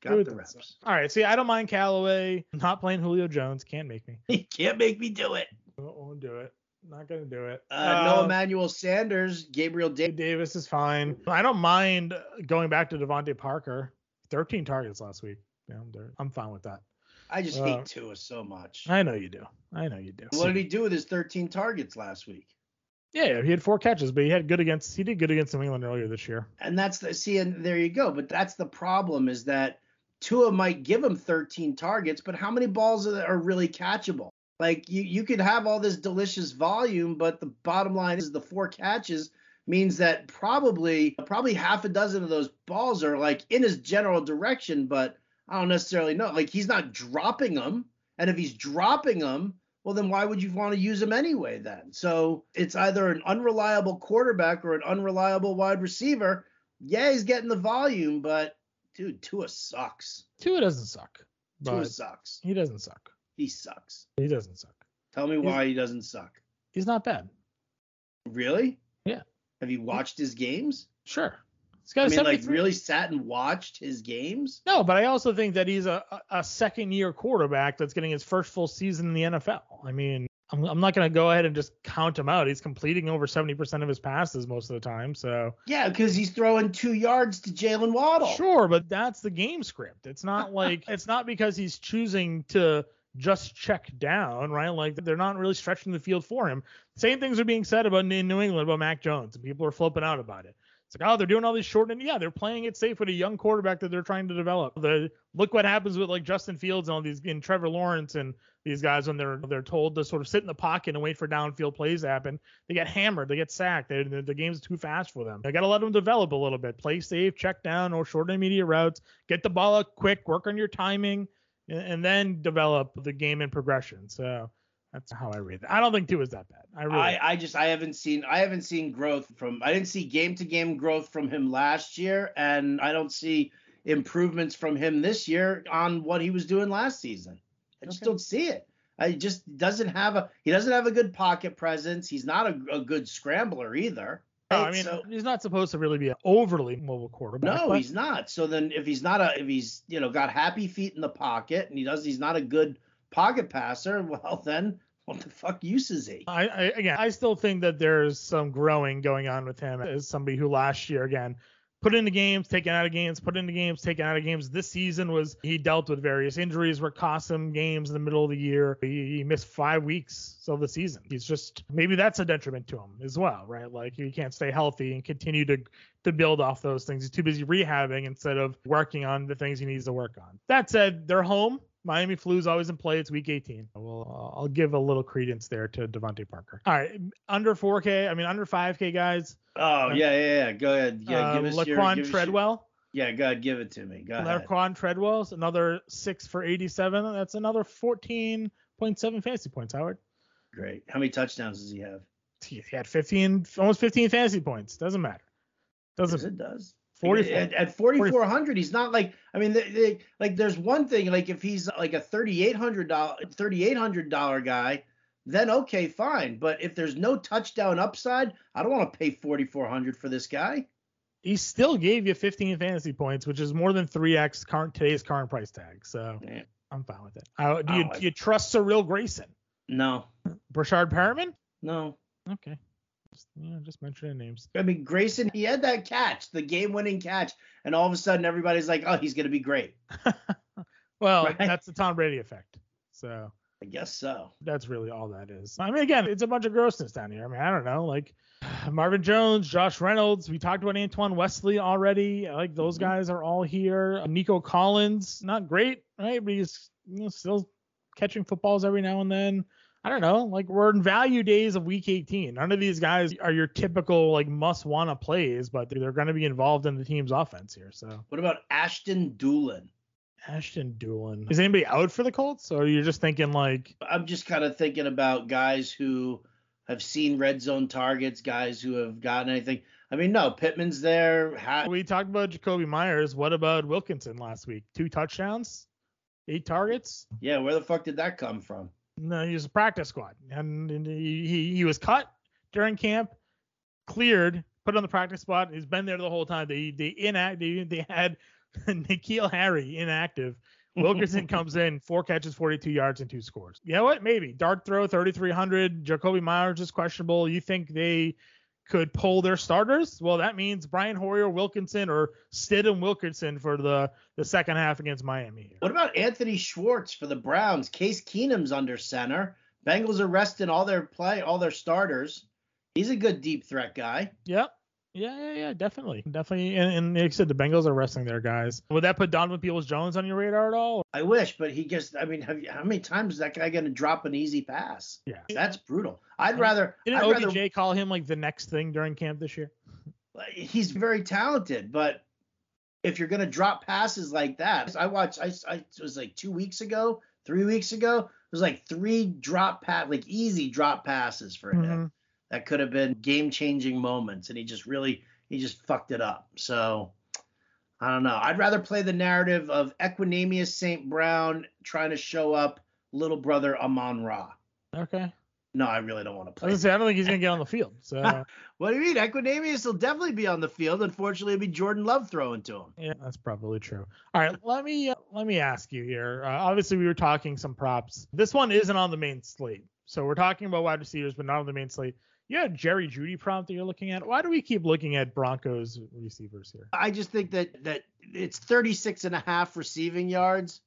Got the think so. reps. All right. See, I don't mind Callaway. Not playing Julio Jones. Can't make me. He can't make me do it. Won't won't do it. Not gonna do it. Uh, no Um, Emmanuel Sanders, Gabriel Davis. Davis is fine. I don't mind going back to DeVante Parker. 13 targets last week. Yeah, I'm. I'm fine with that. I just uh, hate Tua so much. I know you do. I know you do. What did he do with his 13 targets last week? Yeah, he had four catches, but he had good against. He did good against New England earlier this year. And that's the see, and there you go. But that's the problem is that Tua might give him 13 targets, but how many balls are, are really catchable? Like you, you could have all this delicious volume, but the bottom line is the four catches means that probably probably half a dozen of those balls are like in his general direction, but I don't necessarily know. Like he's not dropping them, and if he's dropping them, well then why would you want to use him anyway then? So it's either an unreliable quarterback or an unreliable wide receiver. Yeah, he's getting the volume, but dude, Tua sucks. Tua doesn't suck, Tua sucks. he doesn't suck. He sucks. He doesn't suck. Tell me why he doesn't suck. He's not bad. Really? Yeah. Have you watched his games? Sure. He's got I mean, like really sat and watched his games? No, but I also think that he's a- a second year quarterback that's getting his first full season in the NFL. I mean, I'm, I'm not going to go ahead and just count him out. He's completing over 70% of his passes most of the time. So yeah, because he's throwing two yards to Jaylen Waddle. Sure, but that's the game script. It's not like it's not because he's choosing to just check down, right? Like they're not really stretching the field for him. Same things are being said about in New England about Mac Jones, and people are flipping out about it. It's like, oh, they're doing all these short and yeah, they're playing it safe with a young quarterback that they're trying to develop. The look what happens with like Justin Fields and all these and Trevor Lawrence and these guys when they're they're told to sort of sit in the pocket and wait for downfield plays to happen. They get hammered, they get sacked. They, the, the game's too fast for them. They got to let them develop a little bit. Play safe, check down, or short and intermediate routes. Get the ball out quick, work on your timing, and, and then develop the game in progression. So that's how I read it. I don't think Tua is that bad. I really. I, I just I haven't seen I haven't seen growth from I didn't see game to game growth from him last year, and I don't see improvements from him this year on what he was doing last season. I just okay. don't see it. I just doesn't have a he doesn't have a good pocket presence. He's not a, a good scrambler either. No, I mean so, he's not supposed to really be an overly mobile quarterback. No, but... he's not. So then if he's not a if he's you know got happy feet in the pocket and he does he's not a good pocket passer, well then what the fuck use is he? I, I again, I still think that there's some growing going on with him as somebody who last year again put into games, taken out of games, put into games, taken out of games. This season was he dealt with various injuries where cost him games in the middle of the year. He, he, missed five weeks of the season. He's just maybe that's a detriment to him as well, right? Like he can't stay healthy and continue to to build off those things. He's too busy rehabbing instead of working on the things he needs to work on. That said, they're home. Miami flu is always in play. It's week 18. Well, I'll give a little credence there to DeVante Parker. All right, under 4K. I mean under 5K guys. Oh yeah, yeah, yeah. Go ahead. Yeah, give uh, us Laquon your, give Treadwell. Your, yeah, go ahead, give it to me. Go ahead. Laquon Treadwell's another six for 87. That's another 14.7 fantasy points, Howard. Great. How many touchdowns does he have? He had 15, almost 15 fantasy points. Doesn't matter. Doesn't. Yes, it does. 44. At, at 4400 he's not like i mean they, they, like there's one thing like if he's like a 3800 3800 dollar guy then okay fine. But if there's no touchdown upside i don't want to pay 4400 for this guy. He still gave you 15 fantasy points which is more than 3x current today's current price tag so yeah. i'm fine with it. Uh, do, you, oh, do you trust Cyril Grayson? No. Breshad Perriman? No. Okay just, you know, just mentioning names. I mean, Grayson, he had that catch, the game-winning catch, and all of a sudden everybody's like, "Oh, he's gonna be great." well, right? that's the Tom Brady effect. So I guess so. That's really all that is. I mean, again, it's a bunch of grossness down here. I mean, I don't know, like Marvin Jones, Josh Reynolds. We talked about Antoine Wesley already. Like those mm-hmm. guys are all here. Nico Collins, not great, right? But he's you know, still catching footballs every now and then. I don't know, like we're in value days of week 18. None of these guys are your typical like must wanna plays, but they're going to be involved in the team's offense here. So what about Ashton Dulin? Ashton Dulin. Is anybody out for the Colts, or you're just thinking like? I'm just kind of thinking about guys who have seen red zone targets, guys who have gotten anything. I mean, no, Pittman's there. Ha- we talked about Jakobi Meyers. What about Wilkerson last week? Two touchdowns, eight targets. Yeah, where the fuck did that come from? No, he was a practice squad, and, and he, he, he was cut during camp, cleared, put on the practice spot. He's been there the whole time. They they inact they, they had N'Keal Harry inactive. Wilkerson comes in, four catches, 42 yards, and two scores. You know what? Maybe dart throw 3,300. Jakobi Meyers is questionable. You think they could pull their starters, well, that means Brian Hoyer Wilkerson or Stidham Wilkerson for the, the second half against Miami. What about Anthony Schwartz for the Browns? Case Keenum's under center. Bengals are resting all their play, all their starters. He's a good deep threat guy. Yep. Yeah, yeah, yeah, definitely, definitely. And, and like I said, the Bengals are resting their guys. Would that put Donovan Peoples Jones on your radar at all? I wish, but he just, I mean, have you, how many times is that guy going to drop an easy pass? Yeah, that's brutal. I'd rather. Didn't I'd OBJ rather, call him like the next thing during camp this year? He's very talented, but if you're going to drop passes like that, I watched. I, I it was like two weeks ago, three weeks ago. It was like three drop pass, like easy drop passes for him. Mm-hmm that could have been game changing moments and he just really he just fucked it up so i don't know i'd rather play the narrative of equanimeous st brown trying to show up little brother amon ra okay No, I really don't want to I play. gonna say I don't think he's gonna get on the field. So What do you mean? Equanimeous will definitely be on the field. Unfortunately, it'll be Jordan Love throwing to him. yeah, that's probably true. All right, let me uh, let me ask you here. Uh, obviously, we were talking some props. This one isn't on the main slate, so we're talking about wide receivers, but not on the main slate. You had Jerry Jeudy prompt that you're looking at. Why do we keep looking at Broncos receivers here? I just think that that it's 36 and a half receiving yards.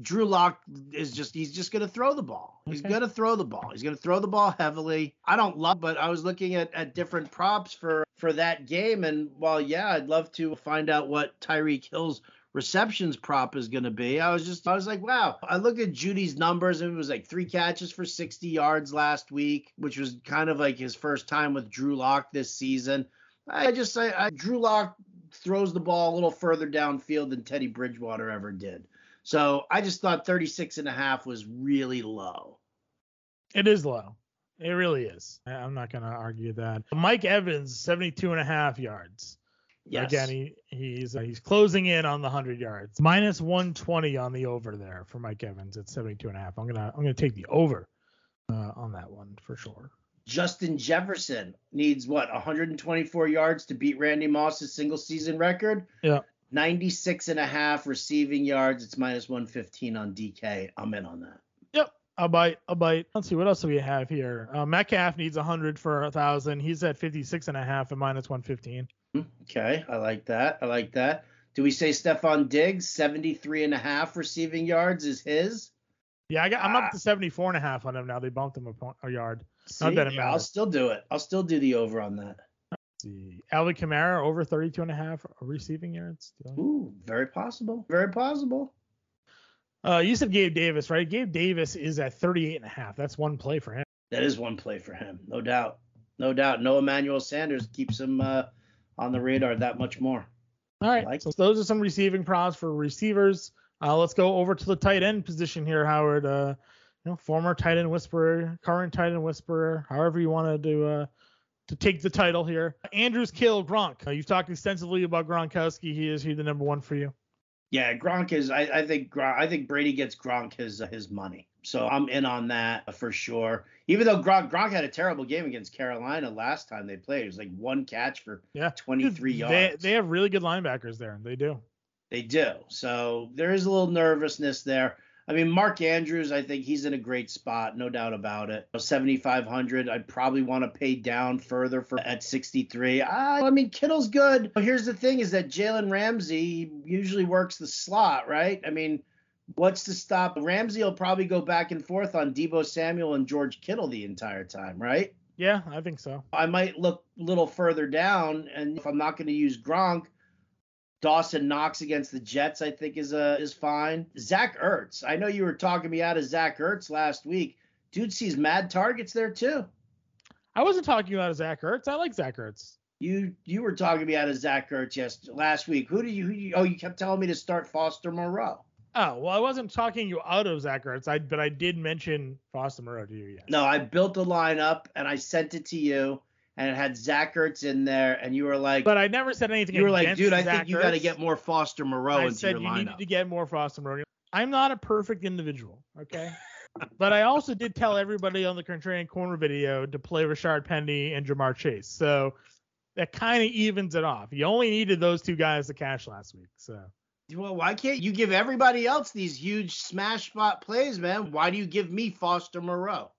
Drew Lock is just he's just going to throw the ball. He's Okay. going to throw the ball. He's going to throw the ball heavily. I don't love but I was looking at at different props for for that game and while yeah, I'd love to find out what Tyreek Hill's receptions prop is going to be. I was just I was like, wow. I looked at Jeudy's numbers and it was like 3 catches for 60 yards last week, which was kind of like his first time with Drew Lock this season. I just I, I Drew Lock throws the ball a little further downfield than Teddy Bridgewater ever did. So I just thought 36 and a half was really low. It is low. It really is. I'm not gonna argue that. Mike Evans, 72 and a half yards. Yes. Again, he, he's uh, he's closing in on the 100 yards. Minus 120 on the over there for Mike Evans at 72 and a half. I'm gonna I'm gonna take the over uh, on that one for sure. Justin Jefferson needs what 124 yards to beat Randy Moss's single season record. Yeah. 96 and a half receiving yards. It's minus 115 on DK. I'm in on that. Yep. I'll bite. I'll bite. Let's see what else do we have here. Uh, Metcalf needs 100 for a thousand. He's at 56 and a half at minus 115. Okay, I like that. I like that. Do we say Stefon Diggs 73 and a half receiving yards is his? Yeah, I got, I'm Ah. up to 74 and a half on him now. They bumped him a, point, a yard. See, Not that it yeah, I'll still do it. I'll still do the over on that. Let's see. Alvin Kamara over 32 and a half receiving yards. Ooh, very possible. Very possible. Uh, you said Gabe Davis, right? Gabe Davis is at 38 and a half. That's one play for him. That is one play for him, no doubt. No doubt. No Emmanuel Sanders keeps him uh, on the radar that much more. All right. Like- so those are some receiving props for receivers. Uh, let's go over to the tight end position here, Howard. Uh, you know, former tight end whisperer, current tight end whisperer, however you want to do uh, to take the title here. Andrews kill Gronk. Uh, you've talked extensively about Gronkowski. He is he the number one for you? Yeah, Gronk is. I, I think Gronk, I think Brady gets Gronk his uh, his money. So I'm in on that for sure. Even though Gronk Gronk had a terrible game against Carolina last time they played, it was like one catch for Yeah. 23 They, yards. they have really good linebackers there. They do. They do. So there is a little nervousness there. I mean, Mark Andrews, I think he's in a great spot, no doubt about it. 7,500. I'd probably want to pay down further for at 63. I, I mean, Kittle's good. But here's the thing: is that Jalen Ramsey usually works the slot, right? I mean, what's to stop Ramsey? will probably go back and forth on Deebo Samuel and George Kittle the entire time, right? Yeah, I think so. I might look a little further down, and if I'm not going to use Gronk, Dawson Knox against the Jets, I think is uh, is fine. Zach Ertz, I know you were talking me out of Zach Ertz last week. Dude sees mad targets there too. I wasn't talking about Zach Ertz. I like Zach Ertz. You you were talking me out of Zach Ertz yes last week. Who did you, who you? Oh, you kept telling me to start Foster Moreau. Oh well, I wasn't talking you out of Zach Ertz. I but I did mention Foster Moreau to you. Yes. No, I built a lineup and I sent it to you, and it had Zach Ertz in there, and you were like, But I never said anything. you were like, dude, I Zach think you got to get more Foster Moreau I into said your you lineup. needed to get more Foster Moreau. I'm not a perfect individual, okay? but I also did tell everybody on the Contrarian Corner video to play Richard Penny and Ja'Marr Chase. So that kind of evens it off. You only needed those two guys to cash last week. So Well, why can't you give everybody else these huge smash spot plays, man? Why do you give me Foster Moreau?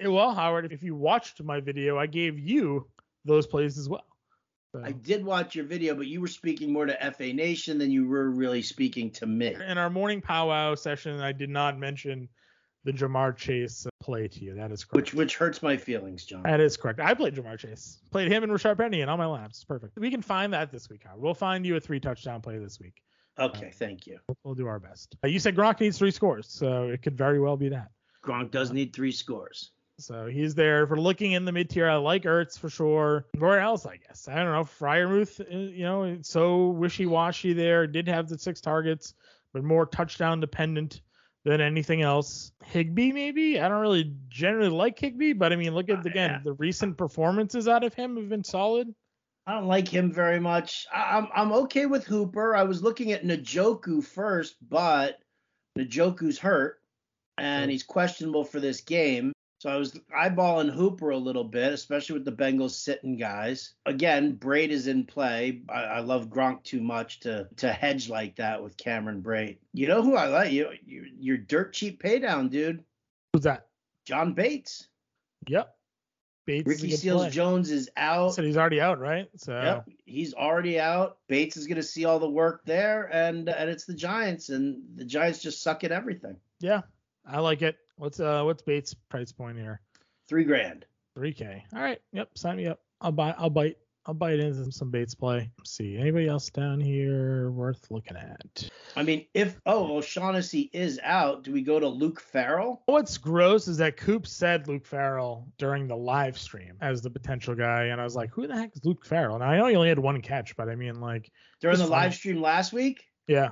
Eh, well, Howard, if you watched my video, I gave you those plays as well. So, I did watch your video, but you were speaking more to FA Nation than you were really speaking to me. in our morning powwow session, I did not mention the Ja'Marr Chase play to you. That is correct. Which which hurts my feelings, John. That is correct. I played Ja'Marr Chase. Played him and Rashaad Penny and on my laps. Perfect. We can find that this week, Howard. We'll find you a three touchdown play this week. Okay, thank you. We'll, do our best. Uh, you said Gronk needs three scores, so it could very well be that. Gronk does need three scores. So he's there for looking in the mid tier. I like Ertz for sure. Where else, I guess? I don't know. Freiermuth, uh, you know, so wishy washy there. Did have the six targets, but more touchdown dependent than anything else. Higbee, maybe? I don't really generally like Higbee, but I mean, look at, Uh, again, yeah. the recent performances out of him have been solid. I don't like him very much. I, I'm I'm okay with Hooper. I was looking at Njoku first, but Njoku's hurt and he's questionable for this game. So I was eyeballing Hooper a little bit, especially with the Bengals sitting guys. Again, Brate is in play. I, I love Gronk too much to to hedge like that with Cameron Brate. You know who I like? You, you your dirt cheap paydown, dude. Who's that? John Bates. Yep. Bates Ricky Seals Jones is out. Said he's already out, right? So yep, he's already out. Bates is going to see all the work there, and and it's the Giants, and the Giants just suck at everything. Yeah, I like it. What's uh what's Bates price point here? Three grand. Three K. All right. Yep. Sign me up. I'll buy. I'll bite. I'll bite into some Bates play. Let's see anybody else down here worth looking at? I mean, if oh O'Shaughnessy is out, do we go to Luke Farrell? What's gross is that Coop said Luke Farrell during the live stream as the potential guy, and I was like, who the heck is Luke Farrell? Now I know he only had one catch, but I mean like during the live stream last week. Yeah.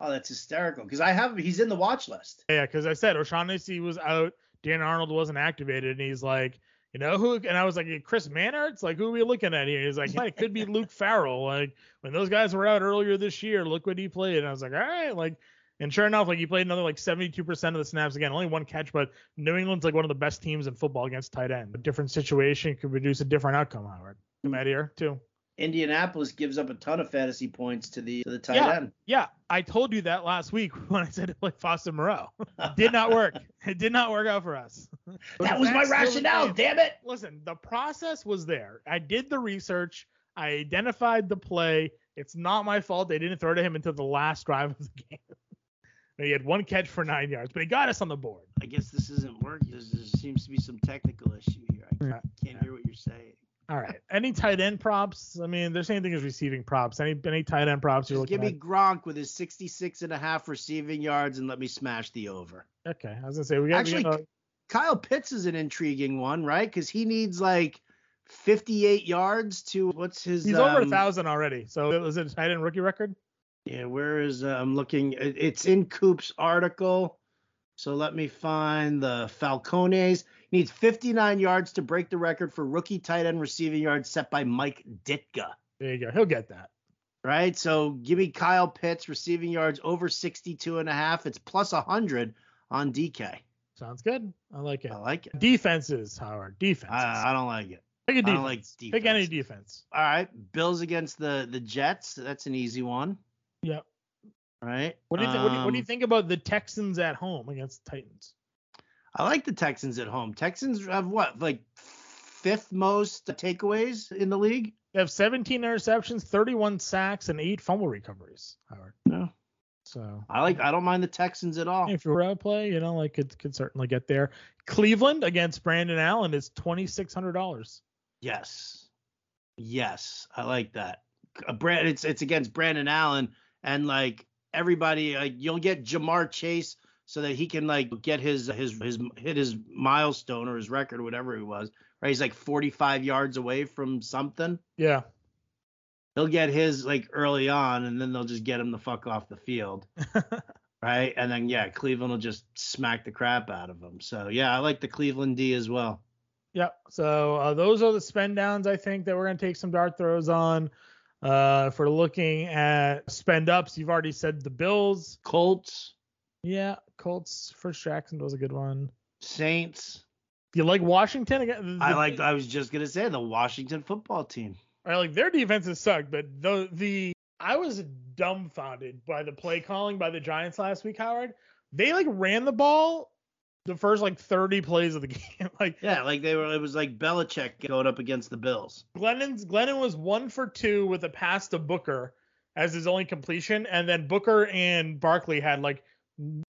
Oh, that's hysterical because I have he's in the watch list. Yeah, because I said O'Shaughnessy was out, Dan Arnold wasn't activated, and he's like you know who? And I was like, Chris Manhertz, like who are we looking at here? He's like, it could be Luke Farrell. Like when those guys were out earlier this year, look what he played. And I was like, all right, like. And sure enough, like he played another like 72% of the snaps again, only one catch, but New England's like one of the best teams in football against tight end. A different situation could produce a different outcome, Howard. Come out here too. Indianapolis gives up a ton of fantasy points to the to the tight yeah, end. Yeah, I told you that last week when I said to play Foster Moreau. did not work. It did not work out for us. that was my rationale, damn it. Listen, the process was there. I did the research. I identified the play. It's not my fault they didn't throw to him until the last drive of the game. he had one catch for nine yards, but he got us on the board. I guess this isn't working. There seems to be some technical issue here. I can't, can't hear what you're saying. All right. Any tight end props? I mean, there's anything as receiving props. Any any tight end props you're Just looking give me at? Gronk with his 66 and a half receiving yards and let me smash the over. Okay. I was gonna say we got Actually, we got, Kyle Pitts is an intriguing one, right? Because he needs like 58 yards to what's his? he's over a um, thousand already. So was it a tight end rookie record? Yeah, where is? Uh, I'm looking. It's in Coop's article. So let me find the Falcones. Needs 59 yards to break the record for rookie tight end receiving yards set by Mike Ditka. There you go. He'll get that. Right. So give me Kyle Pitts receiving yards over 62 and a half. It's plus 100 on DK. Sounds good. I like it. I like it. Defenses, Howard. Defenses. I, I don't like it. Pick a defense. I don't like defense. Pick any defense. All right. Bills against the the Jets. That's an easy one. Yep. Right. What do you think? What, do you, what do you Um, think about the Texans at home against the Titans? I like the Texans at home. Texans have what, like fifth most takeaways in the league? They have 17 interceptions, 31 sacks, and eight fumble recoveries. Howard. No. So I like. I don't mind the Texans at all. if you're a play, you know, like could could certainly get there. Cleveland against Brandon Allen is twenty six hundred dollars. Yes. Yes, I like that. Brand, it's it's against Brandon Allen and like everybody. Like you'll get Ja'Marr Chase so that he can like get his his his hit his milestone or his record or whatever it was. Right, he's like 45 yards away from something. Yeah. He'll get his like early on, and then they'll just get him the fuck off the field. right, and then yeah, Cleveland will just smack the crap out of him. So yeah, I like the Cleveland D as well. Yep. So uh, those are the spend downs I think that we're gonna take some dart throws on. Uh, if we're looking at spend ups, you've already said the Bills. Colts, Yeah, Colts. First Jackson was a good one. Saints. You like Washington again? I like. I was just gonna say the Washington football team. I like their defenses suck, but the the I was dumbfounded by the play calling by the Giants last week, Howard. They like ran the ball the first like 30 plays of the game. like Yeah, like they were. It was like Belichick going up against the Bills. Glennon's Glennon was one for two with a pass to Booker as his only completion, and then Booker and Barkley had like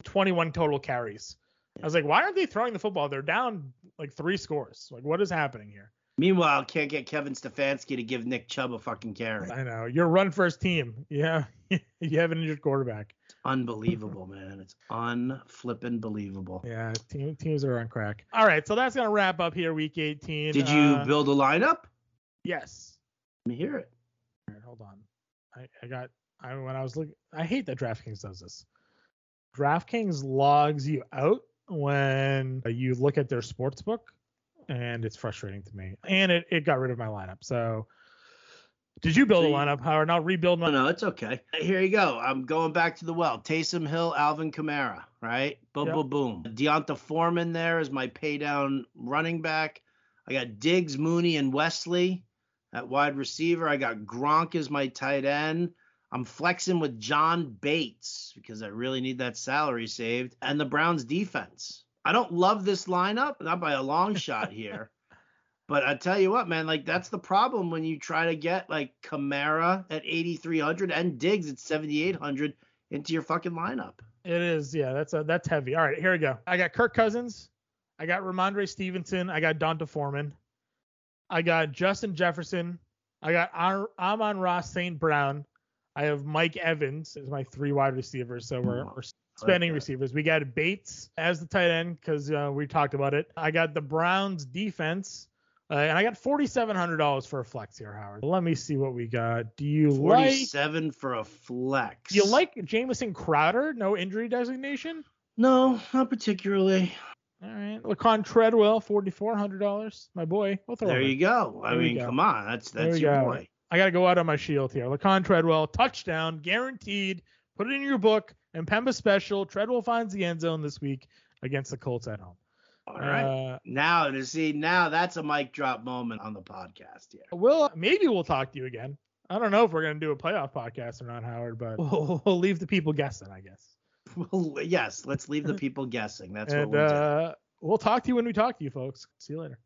21 total carries. I was like, why aren't they throwing the football? They're down like three scores. Like, what is happening here? Meanwhile, can't get Kevin Stefanski to give Nick Chubb a fucking carry. I know you're run first team. Yeah, you have an injured quarterback. Unbelievable, man. It's unflipping believable. Yeah, team, teams are on crack. All right, so that's gonna wrap up here, week 18. Did you Uh, build a lineup? Yes. Let me hear it. All right, hold on. I, I got I when I was looking I hate that DraftKings does this. DraftKings logs you out when uh, you look at their sports book and it's frustrating to me. And it, it got rid of my lineup. So Did you build So a lineup, Howard? Not rebuild No, my. no, it's okay. Here you go. I'm going back to the well. Taysom Hill, Alvin Kamara, right? Boom, Yep. boom, boom. D'Onta Foreman there is my pay down running back. I got Diggs, Mooney, and Wesley at wide receiver. I got Gronk as my tight end. I'm flexing with John Bates because I really need that salary saved. And the Browns defense. I don't love this lineup, not by a long shot here. But I tell you what, man, like that's the problem when you try to get like Kamara at 8,300 and Diggs at 7,800 into your fucking lineup. It is, yeah. That's a, that's heavy. All right, here we go. I got Kirk Cousins. I got Rhamondre Stevenson. I got D'Onta Foreman. I got Justin Jefferson. I got Amon Ross St. Brown. I have Mike Evans as my three wide receivers. So we're, Oh, we're spending receivers. We got Bates as the tight end because uh, we talked about it. I got the Browns defense. Uh, and I got forty-seven hundred dollars for a flex here, Howard. Let me see what we got. Do you like? 47 for a flex. Do you like Jamison Crowder? No injury designation. No, not particularly. All right, Laquon Treadwell, forty-four hundred dollars. My boy. We'll throw There you go. I There we mean, go. come on. That's that's your boy. I gotta go out on my shield here. Laquon Treadwell, touchdown, guaranteed. Put it in your book. Impemba special. Treadwell finds the end zone this week against the Colts at home. All right. Uh, now to see now that's a mic drop moment on the podcast here. we'll maybe we'll talk to you again. I don't know if we're gonna do a playoff podcast or not, Howard, but we'll, we'll leave the people guessing, I guess. Well, yes, let's leave the people guessing. That's what we'll do. uh, we'll talk to you when we talk to you, folks. See you later.